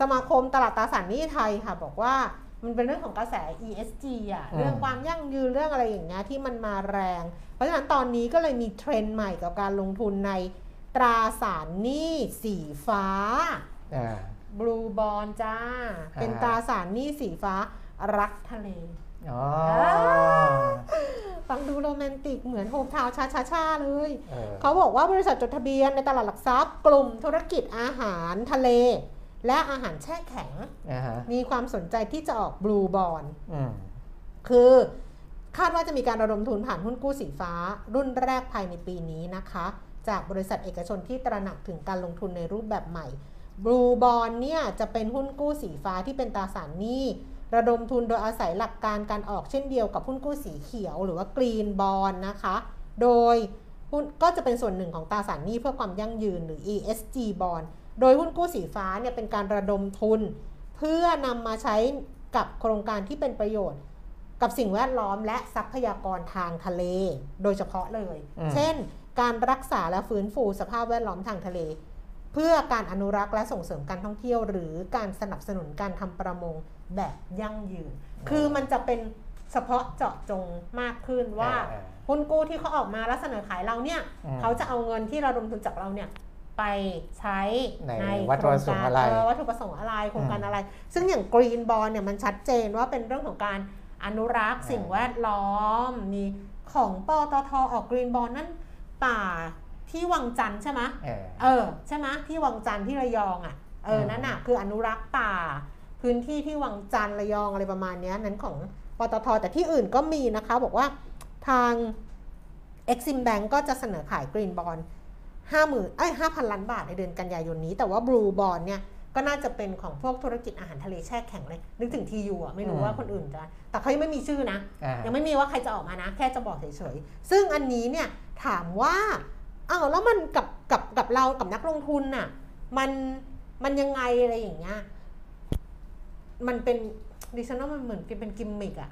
Speaker 2: สมาคมตลาดตราสารหนี้ไทยค่ะ บอกว่ามันเป็นเรื่องของกระแส ESG อะ เรื่องความยั่งยืนเรื่องอะไรอย่างเงี้ยที่มันมาแรง เพราะฉะนั้นตอนนี้ก็เลยมีเทรนด์ใหม่กับการลงทุนใน ตราสารหนี้สีฟ้า
Speaker 3: อ่า
Speaker 2: บลูบอลจ้าเป็น
Speaker 3: อ่า
Speaker 2: ตราสารหนี้สีฟ้ารักทะเล
Speaker 3: อ๋อ
Speaker 2: ฟังดูโรแมนติกเหมือนโฮมทาวน์ชาชาๆเลย
Speaker 3: เออ
Speaker 2: เขาบอกว่าบริษัทจดทะเบียนในตลาดหลักทรัพย์ กลุ่มธุรกิจอาหารทะเล และอาหารแช่แข็ง
Speaker 3: อ่าฮะ
Speaker 2: มีความสนใจที่จะออกบลูบอล
Speaker 3: อืม
Speaker 2: คือคาดว่าจะมีการระดมทุนผ่านหุ้นกู้สีฟ้า รุ่นแรกภายในปีนี้นะคะ จากบริษัทเอกชนที่ตระหนักถึงการลงทุนในรูปแบบใหม่บลูบอลเนี่ยจะเป็นหุ้นกู้สีฟ้าที่เป็นตราสารหนี้ระดมทุนโดยอาศัยหลักการการออกเช่นเดียวกับหุ้นกู้สีเขียว หรือว่ากรีนบอลนะคะ โดยหุ้นก็จะเป็นส่วนหนึ่งของตราสารหนี้เพื่อความยั่งยืนหรือ ESG บอลโดยหุ้นกู้สีฟ้าเนี่ยเป็นการระดมทุน เพื่อนำมาใช้กับโครงการที่เป็นประโยชน์ กับสิ่งแวดล้อมและทรัพยากรทางทะเล โดยเฉพาะเลย
Speaker 3: อืม
Speaker 2: เช่น การรักษาและฟื้นฟูสภาพแวดล้อมทางทะเล เพื่อการอนุรักษ์และส่งเสริมการท่องเที่ยว หรือการสนับสนุนการทำประมงแบบยั่งยืน คือมันจะเป็นเฉพาะเจาะจงมากขึ้นว่า
Speaker 3: เออ
Speaker 2: หุ้นกู้ที่เขาออกมาแล้วเสนอขายเราเนี่ย
Speaker 3: อืม
Speaker 2: เขาจะเอาเงินที่ระดมทุนจากเราเนี่ยไปใช้
Speaker 3: ในวัตถุประสงค์อะไร
Speaker 2: โคาเวัตถุประสงค์อะไรโครงการอะไร ซึ่งอย่างกรีนบอลเนี่ยมันชัดเจนว่าเป็นเรื่องของการอนุรักษ์
Speaker 3: อ่า
Speaker 2: สิ่งแวดล้อมมีของปตทออกกรีนบอลนั่น ป่าที่วังจันทร์ใช่ไหม
Speaker 3: เออ
Speaker 2: เออใช่ไหมที่วังจันทร์ที่ระยองอะเออ
Speaker 3: อืม
Speaker 2: นั่นน่ะคืออนุรักษ์ป่า พื้นที่ที่วังจันทร์ระยองอะไรประมาณเนี้ยนั้นของปตทแต่ที่อื่นก็มีนะคะ บอกว่าทาง Exim Bank ก็จะเสนอขายกรีนบอลห้าหมื่นเอ้ยห้าพันล้านบาทในเดือนกันยายนนี้ แต่ว่าบลูบอลเนี่ย ก็น่าจะเป็นของพวกธุรกิจอาหารทะเลแช่แข็งเลย นึกถึงทียูอะไม่รู้
Speaker 3: อืม
Speaker 2: ว่าคนอื่นจะ แต่เขายังไม่มีชื่อนะ
Speaker 3: อ่า
Speaker 2: ยังไม่มีว่าใครจะออกมานะ แค่จะบอกเฉยๆ ซึ่งอันนี้เนี่ยถามว่าอ้าวแล้วมันกับกับกับเรากับนักลงทุนน่ะมันมันยังไงอะไรอย่างเงี้ยมันเป็นดิฉันว่ามันเหมือนเป็นกิมมิกอะ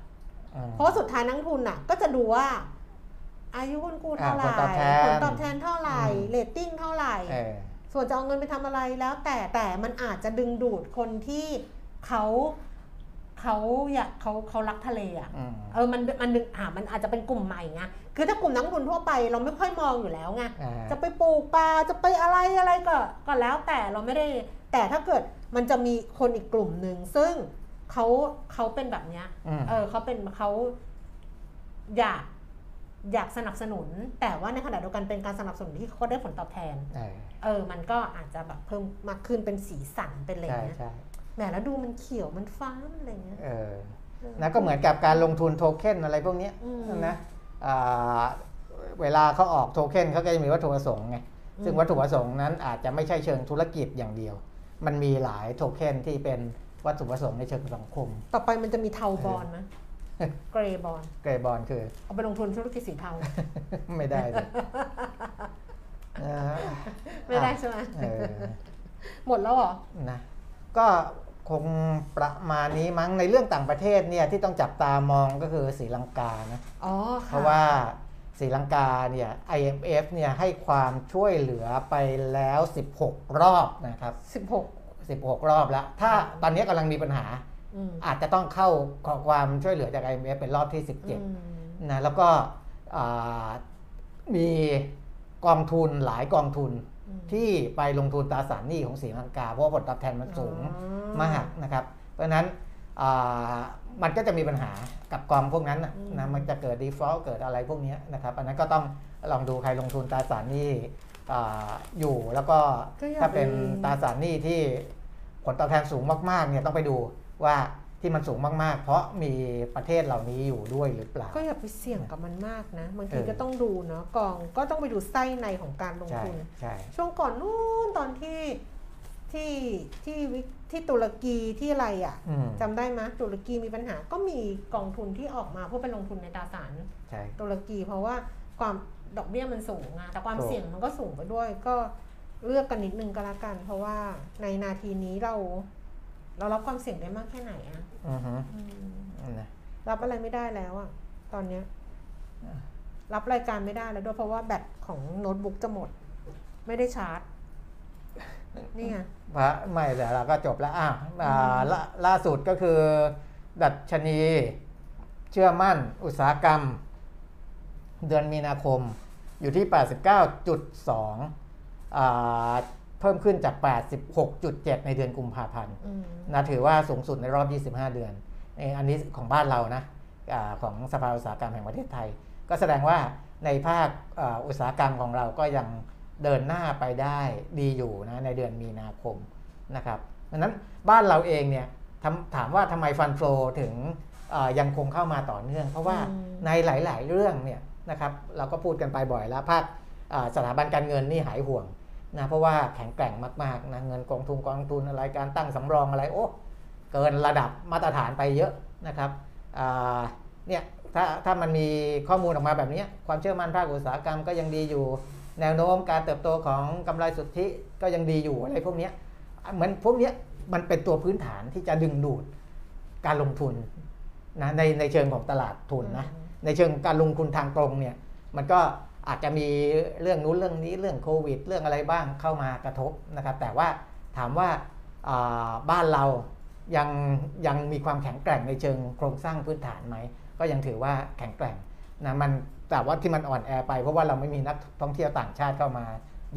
Speaker 3: อืม
Speaker 2: เพราะว่าสุดท้ายนักลงทุนน่ะ ก็จะดูว่า อายุหุ้นกู้เท่าไหร่
Speaker 3: อ่าผลตอบแทน
Speaker 2: ผลตอบแทนเท่าไหร่
Speaker 3: อืม
Speaker 2: เรตติ้งเท่าไหร่
Speaker 3: เออ
Speaker 2: ส่วนจะเอาเงินไปทำอะไรแล้ว แต่แต่มันอาจจะดึงดูดคนที่เขาเขาอยากเขาเขารักทะเลอะ
Speaker 3: อืม
Speaker 2: เออมันมันดึงอ่ามันอาจจะเป็นกลุ่มใหม่ไงคือถ้ากลุ่มนักลงทุนทั่วไปเราไม่ค่อยมองอยู่แล้วไง
Speaker 3: อ่า
Speaker 2: จะไปปลูกปลาจะไปอะไรอะไรก็ก็แล้วแต่เราไม่ได้ แต่ถ้าเกิดมันจะมีคนอีกกลุ่มหนึ่งซึ่งเขาเขาเป็นแบบเนี้ย
Speaker 3: อืม
Speaker 2: เออเขาเป็นเขาอยากอยากสนับสนุน แต่ว่าในขณะเดียวกันเป็นการสนับสนุนที่เขาได้ผลตอบแทน
Speaker 3: เออ
Speaker 2: เออมันก็อาจจะแบบเพิ่มมากขึ้นเป็นสีสันเป็นอะไร
Speaker 3: ใช่
Speaker 2: เงี้ย
Speaker 3: ใช่
Speaker 2: แหมแล้วดูมันเขียวมันฟ้ามันอะไรเงี้ย
Speaker 3: เออ
Speaker 2: เออ
Speaker 3: นะก็เหมือนกับการลงทุนโทเค็นอะไรพวกเนี้ย
Speaker 2: อืม
Speaker 3: นะอ่าเวลาเขาออกโทเค็นเขาก็จะมีวัตถุประสงค์ไง
Speaker 2: อืม
Speaker 3: ซึ่งวัตถุประสงค์นั้นอาจจะไม่ใช่เชิงธุรกิจอย่างเดียว มันมีหลายโทเค็นที่เป็นวัตถุประสงค์ในเชิงสังคม
Speaker 2: ต่อไปมันจะมีเทาบอลไหมเกรย์บอล
Speaker 3: เกรย์บอลคือ
Speaker 2: เอาไปลงทุนธุรกิจสีเทา
Speaker 3: ไม่ได้เลยนะฮะ
Speaker 2: ไม่ได้ใช่ไหม
Speaker 3: เออ
Speaker 2: หมดแล้วเหรอ
Speaker 3: นะก็คงประมาณนี้มั้งในเรื่องต่างประเทศเนี่ยที่ต้องจับตามองก็คือศรีลังกานะ
Speaker 2: อ๋อ
Speaker 3: เพ
Speaker 2: ค่ะ
Speaker 3: ราะว่าศรีลังกาเนี่ย IMF เนี่ยให้ความช่วยเหลือไปแล้ว 16 รอบนะครับ
Speaker 2: สิบหก
Speaker 3: 16 รอบแล้ว ถ้าตอนนี้กำลังมีปัญหา
Speaker 2: อืม
Speaker 3: อาจจะต้องเข้าขอความช่วยเหลือจาก IMF เป็นรอบที่
Speaker 2: อื
Speaker 3: 17
Speaker 2: ม
Speaker 3: นะแล้วก็อ่ามี กองทุนหลายกองทุน
Speaker 2: อืม
Speaker 3: ที่ไปลงทุนตราสารหนี้ของศรีลังกา เพราะว่าผลตอบแทนมันสูง
Speaker 2: อ๋อ
Speaker 3: มากนะครับ เพราะฉะนั้นอ่ามันก็จะมีปัญหากับกองพวกนั้นน่ะ
Speaker 2: อืม
Speaker 3: นะมันจะเกิด default เกิดอะไรพวกเนี้ยนะครับ อันนั้นก็ต้องลองดูใครลงทุนตราสารหนี้อ่าอยู่แล้วก็
Speaker 2: ก็อย่า
Speaker 3: ถ้าเป็น
Speaker 2: ไป
Speaker 3: ตราสารหนี้ที่ผลตอบแทนสูงมากๆเนี่ยต้องไปดูว่า ที่มันสูงมาก ๆ เพราะมีประเทศเหล่านี้อยู่ด้วยหรือเปล่า
Speaker 2: ก็อย่าไปเสี่ยงกับมันมากนะ บางที
Speaker 3: เออ
Speaker 2: ก็ต้องดูเนาะกองก็ต้องไปดูไส้ในของการลง
Speaker 3: ใช่
Speaker 2: ทุน
Speaker 3: ใช่
Speaker 2: ช่วงก่อนนู้นตอนที่ที่ที่วิที่ตุรกีที่อะไรอะ
Speaker 3: อืม
Speaker 2: จำได้ไหมตุรกีมีปัญหาก็มีกองทุนที่ออกมาเพื่อไปลงทุนในตราสาร
Speaker 3: ใช่
Speaker 2: ตุรกี เพราะว่าความดอกเบี้ยมันสูงอะแต่ความ
Speaker 3: ถูก
Speaker 2: เสี่ยงมันก็สูงไปด้วย ก็เลือกกันนิดนึงก็แล้วกัน เพราะว่าในนาทีนี้เรา เรารับความเสี่ยงได้มากแค่ไหนอะ
Speaker 3: อือฮึ
Speaker 2: อืม
Speaker 3: นะ
Speaker 2: รับอะไรไม่ได้แล้วอะตอนเนี้ย รับรายการไม่ได้แล้วด้วยเพราะว่าแบตของโน้ตบุ๊กจะหมด ไม่ได้ชาร์จ นี่ไง
Speaker 3: พระไม่แต่เราก็จบแล้วอะอ่าล่าล่าสุดก็คือ ดัชนี เชื่อมั่นอุตสาหกรรม เดือนมีนาคมอยู่ที่ 89.2อ่า เพิ่มขึ้นจาก 86.7 ในเดือนกุมภาพันธ์
Speaker 2: อืม
Speaker 3: นะถือว่าสูงสุดในรอบ 25 เดือนเอ่ออันนี้ของบ้านเรานะอาของสภาอุตสาหกรรมแห่งประเทศไทย ก็แสดงว่าในภาคอ่าอุตสาหกรรมของเราก็ยังเดินหน้าไปได้ดีอยู่นะในเดือนมีนาคมนะครับดังนั้นบ้านเราเองเนี่ยทำถามว่าทำไมฟันโฟถึงอ่ายังคงเข้ามาต่อเนื่อง เพราะว่า
Speaker 2: อืม
Speaker 3: ในหลาย ๆ เรื่องเนี่ยนะครับเราก็พูดกันไปบ่อยแล้วภาคอ่าสถาบันการเงินนี่หายห่วง นะเพราะว่าแข็งแกร่งมากๆนะเงินกองทุนกองทุนอะไรการตั้งสำรองอะไรโอ้เกินระดับมาตรฐานไปเยอะนะครับอ่าเนี่ยถ้าถ้ามันมีข้อมูลออกมาแบบนี้ความเชื่อมั่นภาคอุตสาหกรรมก็ยังดีอยู่ แนวโน้มการเติบโตของกำไรสุทธิก็ยังดีอยู่อะไรพวกเนี้ยเหมือนพวกเนี้ยมันเป็นตัวพื้นฐานที่จะดึงดูดการลงทุนนะในในเชิงของตลาดทุนนะ
Speaker 2: อืม
Speaker 3: ในเชิงการลงทุนทางตรงเนี่ยมันก็ อาจจะมีเรื่องนู้นเรื่องนี้เรื่องโควิด เรื่องอะไรบ้างเข้ามากระทบนะครับ แต่ว่าถามว่าบ้านเรายังยังมีความแข็งแกร่งในเชิงโครงสร้างพื้นฐานไหม ก็ยังถือว่าแข็งแกร่งนะมันแต่ว่าที่มันอ่อนแอไปเพราะว่าเราไม่มีนักท่องเที่ยวต่างชาติเข้ามา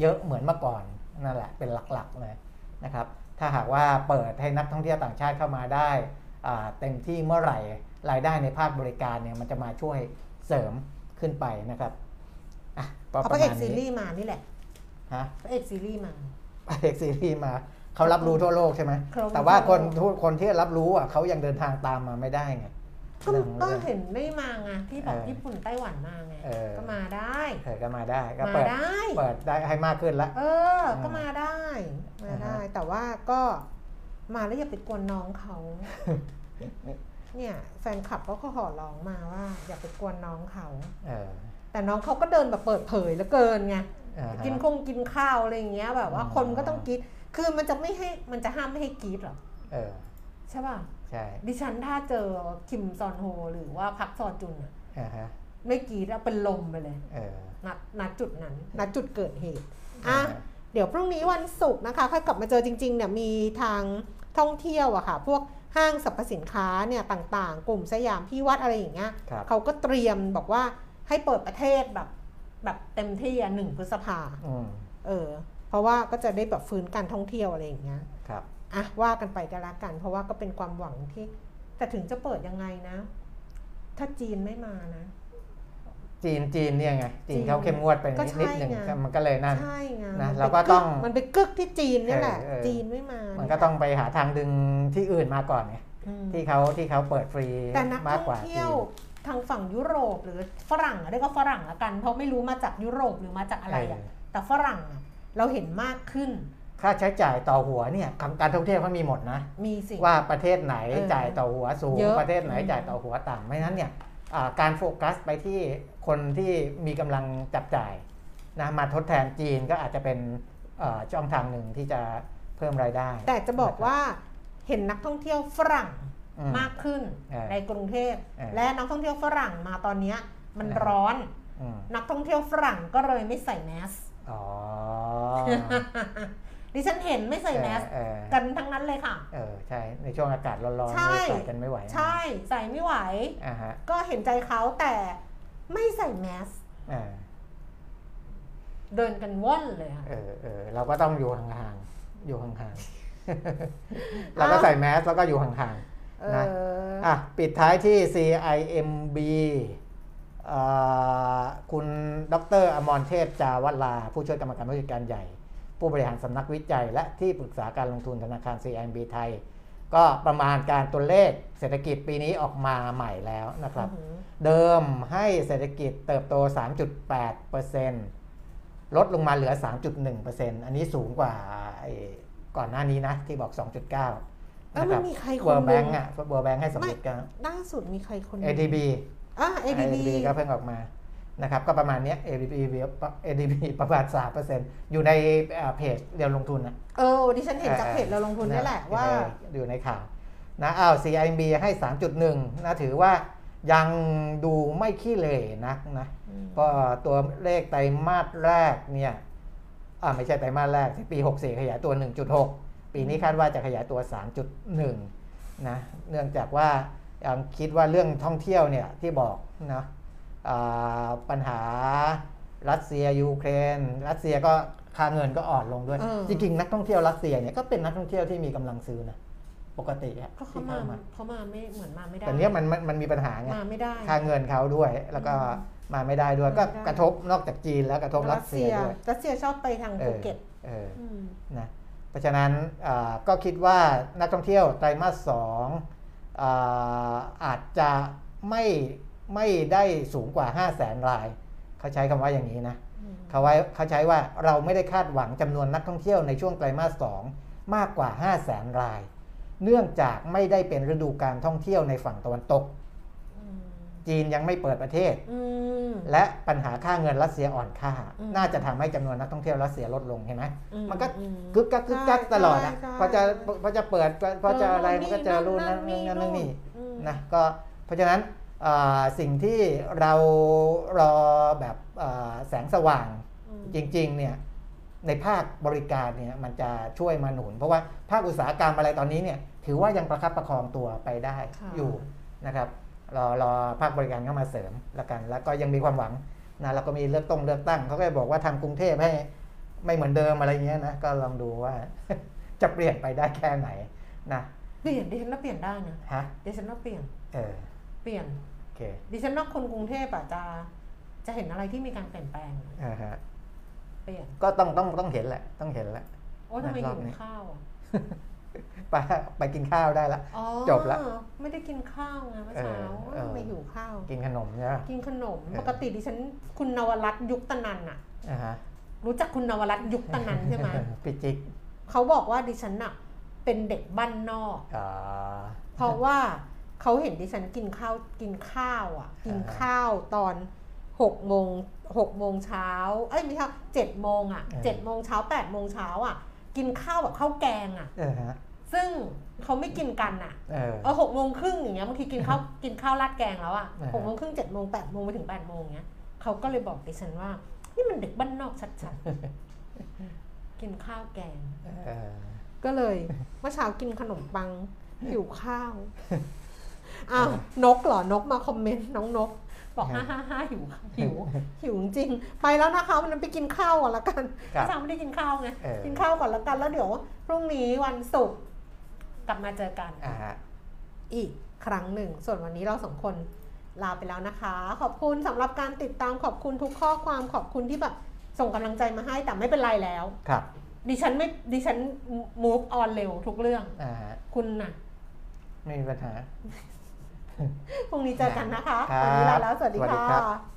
Speaker 3: เยอะเหมือนเมื่อก่อนนั่นแหละเป็นหลักๆเลยนะครับ ถ้าหากว่าเปิดให้นักท่องเที่ยวต่างชาติเข้ามาได้เต็มที่เมื่อไหร่รายได้ในภาคบริการเนี่ยมันจะมาช่วยเสริมขึ้นไปนะครับ
Speaker 2: พ
Speaker 3: ระ
Speaker 2: ระเอ
Speaker 3: มากณ
Speaker 2: ซีรี
Speaker 3: นี้
Speaker 2: ส์มานี่แหละ
Speaker 3: ฮะ
Speaker 2: พระเอกซีรีส์มา
Speaker 3: พระเอกซีรีส์มาเขารับรู้ทั่วโลกใช่ไหม
Speaker 2: เขารับรู้
Speaker 3: แต่ว่าคน
Speaker 2: ทั่วโลก
Speaker 3: ทุกคนที่รับรู้อะเขายังเดินทางตามมาไม่ได้ไง
Speaker 2: ก็
Speaker 3: เรื่อง
Speaker 2: ก็
Speaker 3: เรื่อง
Speaker 2: เห็นไม่มาไงที่บอก
Speaker 3: เออ
Speaker 2: ญี่ปุ่นไต้หวันมาไง
Speaker 3: เออ
Speaker 2: ก็มาได้
Speaker 3: เออก็มาได้ก็
Speaker 2: มา
Speaker 3: เปิด
Speaker 2: ได้
Speaker 3: เปิดได้ให้มากขึ้นละ
Speaker 2: เออ ก็มาได้มาได้
Speaker 3: อ่าฮะ
Speaker 2: แต่ว่าก็มาแล้วอย่าไปกวนน้องเขาเนี่ยแฟนคลับก็ขอร้องมาว่า อย่าไปกวนน้องเขา
Speaker 3: เออ
Speaker 2: แต่น้องเขาก็เดินแบบเปิดเผยแล้วเกินไง
Speaker 3: อ่าฮะ
Speaker 2: กินคงกินข้าวอะไรอย่างเงี้ยแบบว่า
Speaker 3: อ๋อ
Speaker 2: คนก็ต้องกรีดคือมันจะไม่ให้มันจะห้ามไม่ให้กรีดหรอ
Speaker 3: เออ
Speaker 2: ใช่ป่ะ
Speaker 3: ใช่
Speaker 2: ดิฉันถ้าเจอคิมซอนโฮหรือว่าพักซอจุนอะ
Speaker 3: อ่าฮะ
Speaker 2: ไม่กรีดแล้วเป็นลมไปเลย
Speaker 3: เออ
Speaker 2: นัดนัดจุดนั้นนัดจุดเกิดเหตุ
Speaker 3: อ่า
Speaker 2: อะ
Speaker 3: ฮะ
Speaker 2: เดี๋ยวพรุ่งนี้วันศุกร์นะคะค่อยกลับมาเจอจริงๆเนี่ยมีทางท่องเที่ยวอะค่ะ พวกห้างสรรพสินค้าเนี่ยต่างๆ กลุ่มสยามพี่วัดอะไรอย่างเงี้ย
Speaker 3: ครับ
Speaker 2: เขาก็เตรียมบอกว่า ให้เปิดประเทศแบบแบบเต็มที่อะหนึ่งพฤษภา
Speaker 3: อืม
Speaker 2: เออ เพราะว่าก็จะได้แบบฟื้นการท่องเที่ยวอะไรอย่างเงี้ย
Speaker 3: ครับ
Speaker 2: อะว่ากันไปก็แล้วกัน เพราะว่าก็เป็นความหวังที่ แต่ถึงจะเปิดยังไงนะ ถ้าจีนไม่มานะ
Speaker 3: จีนจีนเนี่ยไง จีน
Speaker 2: จีน
Speaker 3: เขาเข้มงวดไป
Speaker 2: ก็
Speaker 3: นิด
Speaker 2: ใช่
Speaker 3: นิดหนึ่ง
Speaker 2: ไง
Speaker 3: มันก็เลยนั่น
Speaker 2: ใช่ไง
Speaker 3: นะ
Speaker 2: มัน
Speaker 3: เรา
Speaker 2: ไป
Speaker 3: ก็ต้อง
Speaker 2: มันไปกึกที่จีนนี่แหละ
Speaker 3: เออเออ
Speaker 2: จีนไม่มา
Speaker 3: มั
Speaker 2: มัน
Speaker 3: ก็ต้องไปหาทางดึงที่อื่นมาก่อนไงที่เขาที่เขาเปิดฟรี
Speaker 2: แต่นัก
Speaker 3: มาก
Speaker 2: ท่
Speaker 3: ก
Speaker 2: อง
Speaker 3: ว่าจี
Speaker 2: เที่ยวน ทางฝั่งยุโรปหรือฝรั่งอะเรียกว่าฝรั่งละกัน เพราะไม่รู้มาจากยุโรปหรือมาจากอะไรอะ
Speaker 3: เออ
Speaker 2: แต่ฝรั่งอะเราเห็นมากขึ้น
Speaker 3: ค่าใช้จ่ายต่อหัวเนี่ยการท่องเที่ยวเขามีหมดนะ
Speaker 2: มีสิ
Speaker 3: ว่าประเทศไหน
Speaker 2: เออ
Speaker 3: จ่ายต่อหัวสูง
Speaker 2: เยอะ
Speaker 3: ประเทศไหน
Speaker 2: อืม
Speaker 3: จ่ายต่อหัวต่ำไม่นั้นเนี่ยอ่าการโฟกัสไปที่คนที่มีกำลังจับจ่ายนะมาทดแทนจีนก็อาจจะเป็นเอ่อช่องทางหนึ่งที่จะเพิ่มรายได้
Speaker 2: แต่จะบอกว่าเห็นนักท่องเที่ยวฝรั่ง
Speaker 3: อื
Speaker 2: มากขึ้น
Speaker 3: เออ
Speaker 2: ในกรุงเทพ
Speaker 3: เออ
Speaker 2: และนักท่องเที่ยวฝรั่งมาตอนเนี้ยมัน
Speaker 3: เออ
Speaker 2: ร้อน
Speaker 3: อืม
Speaker 2: นักท่องเที่ยวฝรั่งก็เลยไม่ใส่แมส
Speaker 3: อ๋อ
Speaker 2: ดิฉันเห็นไม่ใส่แมส
Speaker 3: เออ
Speaker 2: กันทั้งนั้นเลยค่ะ
Speaker 3: เออใช่ในช่วงอากาศร้อนๆ
Speaker 2: ใช่
Speaker 3: เนี่ยใส่กันไม่ไหว
Speaker 2: ใช่ใส่ไม่ไหว
Speaker 3: อ่าฮะ
Speaker 2: ก็เห็นใจเขาแต่ไม่ใส่แมส
Speaker 3: อ่า
Speaker 2: เดินกันว่อนเลยค่ะ
Speaker 3: เออเออเราก็ต้องอยู่ห่างๆอยู่ห่างๆเราก็ใส่แมสแล้วก็อยู่ห่าง
Speaker 2: เอ
Speaker 3: นะ
Speaker 2: อ
Speaker 3: ๆอะปิดท้ายที่ CIMB เอ่อคุณดรอมรเทพจาวลา ผู้ช่วยกรรมการผู้จัดการใหญ่ ผู้บริหารสำนักวิจัย และที่ปรึกษาการลงทุนธนาคาร CIMB ไทย ก็ประมาณการตัวเลขเศรษฐกิจปีนี้ออกมาใหม่แล้วนะครับ
Speaker 2: อือหือ
Speaker 3: เดิมให้เศรษฐกิจเติบโต 3.8%ลดลงมาเหลือ 3.1%อันนี้สูงกว่าไอ้ก่อนหน้านี้นะที่บอก 2.9
Speaker 2: เออ
Speaker 3: นะค
Speaker 2: มั
Speaker 3: รั
Speaker 2: น
Speaker 3: บ
Speaker 2: มีใครค
Speaker 3: เวิ
Speaker 2: น
Speaker 3: ร์
Speaker 2: ห
Speaker 3: แบ
Speaker 2: นึ่
Speaker 3: ง
Speaker 2: ง
Speaker 3: ก์อะเวิร์แบงก์ให้
Speaker 2: ไม่
Speaker 3: 2.9
Speaker 2: ล่าสุดมีใครคนหนึ่ง
Speaker 3: ADB
Speaker 2: อะ ADB
Speaker 3: ก็เพิ่งออกมานะครับก็ประมาณเนี้ย ADB ADB ประมาณ3%อยู่ในเอ่อเพจเรียวลงทุนนะ
Speaker 2: เออดิฉันเห็นจากเพจเราลงทุนนี่แหละว่า
Speaker 3: อยู่ในข่าวนะอ้าว CIMB ให้ 3.1นะถือว่ายังดูไม่ขี้เหร่นักนะก็ตัวเลขไตรมาสแรกเนี่ยอ่าไม่ใช่ไตรมาสแรกที่ปี 64 ขยายตัว 1.6 ปีนี้คาดว่าจะขยายตัว 3.1 นะ เนื่องจากว่ายังคิดว่าเรื่องท่องเที่ยวเนี่ยที่บอกนะอ่าปัญหารัสเซียยูเครน รัสเซียก็ค่าเงินก็อ่อนลงด้วย
Speaker 2: เออ
Speaker 3: จริงๆนักท่องเที่ยวรัสเซียเนี่ยก็เป็นนักท่องเที่ยวที่มีกำลังซื้อนะปกติอะ
Speaker 2: ก็เขา
Speaker 3: ที่
Speaker 2: มา
Speaker 3: เข้ามา
Speaker 2: เขามาไม่เหมือนมาไม่ได้
Speaker 3: แต่เนี้ยมันมันมันมีปัญหาไง
Speaker 2: มาไม่ได้
Speaker 3: ค่าเงินเขาด้วย แล้วก็มาไม่ได้ด้วย
Speaker 2: มาไม่
Speaker 3: ก็
Speaker 2: ได้
Speaker 3: กระทบนอกจากจีนแล้วกระทบรัสเซียด้วย
Speaker 2: รัสเซียชอบไปทาง
Speaker 3: เอ
Speaker 2: ภู
Speaker 3: อ
Speaker 2: เก็ต
Speaker 3: เออ
Speaker 2: ม
Speaker 3: นะ เพราะฉะนั้นอ่าก็คิดว่านักท่องเที่ยวไตรมาสสองอ่าอาจจะไม่ไม่ได้สูงกว่า 5 0 0แสนราย เขาใช้คำว่าอย่างนี้นะ
Speaker 2: อืม
Speaker 3: เขาไว้เขาใช้ว่าเราไม่ได้คาดหวังจำนวนนักท่องเที่ยวในช่วงไตรมาสสองมากกว่า 5 0 0แสนราย เนื่องจากไม่ได้เป็นฤดูการท่องเที่ยวในฝั่งตะวันตก
Speaker 2: อืม
Speaker 3: จีนยังไม่เปิดประเทศ
Speaker 2: อืม
Speaker 3: และปัญหาค่าเงินรัสเซียอ่อนค่า
Speaker 2: อืม
Speaker 3: น่าจะทำให้จำนวนนักท่องเที่ยวรัสเซียลดลงเห็นไหม
Speaker 2: อื
Speaker 3: มันก็
Speaker 2: อื
Speaker 3: กึกกักกึกกัก
Speaker 2: ใช่
Speaker 3: ตลอดอะ
Speaker 2: ใช่
Speaker 3: พอจะพอจะเปิดพอจะอะไร
Speaker 2: เจอ
Speaker 3: มันก็เจอรุ่นนั้น
Speaker 2: นี่
Speaker 3: นั่นนั่นนี่
Speaker 2: อืม
Speaker 3: นะก็เพราะฉะนั้นอ่าสิ่งที่เรารอแบบอ่าแสงสว่าง
Speaker 2: อืม
Speaker 3: จริงๆเนี่ยในภาคบริการเนี่ยมันจะช่วยมาหนุน เพราะว่าภาคอุตสาหกรรมอะไรตอนนี้เนี่ยถือว่ายังประคับประคองตัวไปได้
Speaker 2: ค่ะ
Speaker 3: อยู่นะครับ รอรอภาคบริการเข้ามาเสริมแล้วกัน แล้วก็ยังมีความหวังนะแล้วก็มีเลือกต้องเลือกตั้งเขาก็บอกว่าทำกรุงเทพให้ไม่เหมือนเดิมอะไรเงี้ยนะก็ลองดูว่าจะเปลี่ยนไปได้แค่ไหนนะ
Speaker 2: เปลี่ยนดิฉันว่าเปลี่ยนได้นะ
Speaker 3: ฮะ
Speaker 2: ดิฉันว่าเปลี่ยน
Speaker 3: เออ
Speaker 2: เปลี่ยน
Speaker 3: โอเค
Speaker 2: ดิฉันว่าคนกรุงเทพอะจะจะเห็นอะไรที่มีการเปลี่ยนแปลง
Speaker 3: อ่าฮะ
Speaker 2: เปลี่ยน
Speaker 3: ก็ต้องต้องต้องเห็นแหละ ต้องเห็นแหละ
Speaker 2: โอ้ทำไม
Speaker 3: รอ
Speaker 2: หิ
Speaker 3: บ
Speaker 2: ว
Speaker 3: นี้
Speaker 2: ข้าวอะ
Speaker 3: ไปไปกินข้าวได้ละ
Speaker 2: อ๋อ
Speaker 3: จบละ
Speaker 2: ไม่ได้กินข้าวไงเมื่อเช้า
Speaker 3: เออเออ
Speaker 2: ทำไมหิวข้าว
Speaker 3: กินขนมใช่ไหม
Speaker 2: กินขนม
Speaker 3: เออ
Speaker 2: ปกติดิฉันคุณนวรัตน์ยุคตนันอะ
Speaker 3: อ่าฮะ
Speaker 2: รู้จักคุณนวรัตน์ยุคตนันใช่ไหม
Speaker 3: พี่จิ๊ก
Speaker 2: เขาบอกว่าดิฉันอะเป็นเด็กบ้านนอก
Speaker 3: อ่า
Speaker 2: เพราะว่าเขาเห็นดิฉันกินข้าวกินข้าวอะ กินข้าวตอนหกโมงหกโมงเช้าเอ้ยไม่ใช่เจ็ดโมงอะเจ็ดโมงเช้าแปดโมงเช้าอะ กินข้าวแบบข้าวแกงอะ
Speaker 3: เออฮะ
Speaker 2: ซึ่งเขาไม่กินกันอะ
Speaker 3: เออ
Speaker 2: เออหกโมงครึ่งอย่างเงี้ยบางทีกินข้าวกินข้าวราดแกงแล้วอะ
Speaker 3: อ่าฮะ
Speaker 2: หกโมงครึ่งเจ็ดโมงแปดโมงไปถึงแปดโมงเงี้ยเขาก็เลยบอกดิฉันว่า นี่มันเด็กบ้านนอกชัดๆ กินข้าวแกง
Speaker 3: เออ
Speaker 2: ก็เลยเมื่อเช้ากินขนมปังหิวข้าว อ้าว นกเหรอนกมาคอมเมนต์น้องนก บอกฮ่าฮ่าฮ่าหิวหิวหิวจริงๆไปแล้วนะคะวันนั้นไปกินข้าวก่อนละกัน
Speaker 3: ครับ
Speaker 2: เมื่อเช้าไม่ได้กินข้าวไง
Speaker 3: เออ
Speaker 2: กินข้าวก่อนละกันแล้วเดี๋ยวพรุ่งนี้วันศุกร์กลับมาเจอกัน
Speaker 3: อ่าฮะ
Speaker 2: อีกครั้งหนึ่ง ส่วนวันนี้เราสองคนลาไปแล้วนะคะ ขอบคุณสำหรับการติดตามขอบคุณทุกข้อความขอบคุณที่แบบส่งกำลังใจมาให้แต่ไม่เป็นไรแล้ว
Speaker 3: ครับ
Speaker 2: ดิฉันไม่ดิฉัน move on เร็วทุกเรื่อง
Speaker 3: อ่าฮะ
Speaker 2: คุณน่ะ
Speaker 3: ไม่มีปัญหา
Speaker 2: พรุ่งนี้เจอกันนะคะวันนี้ลาแล้วสวัสดีค่ะ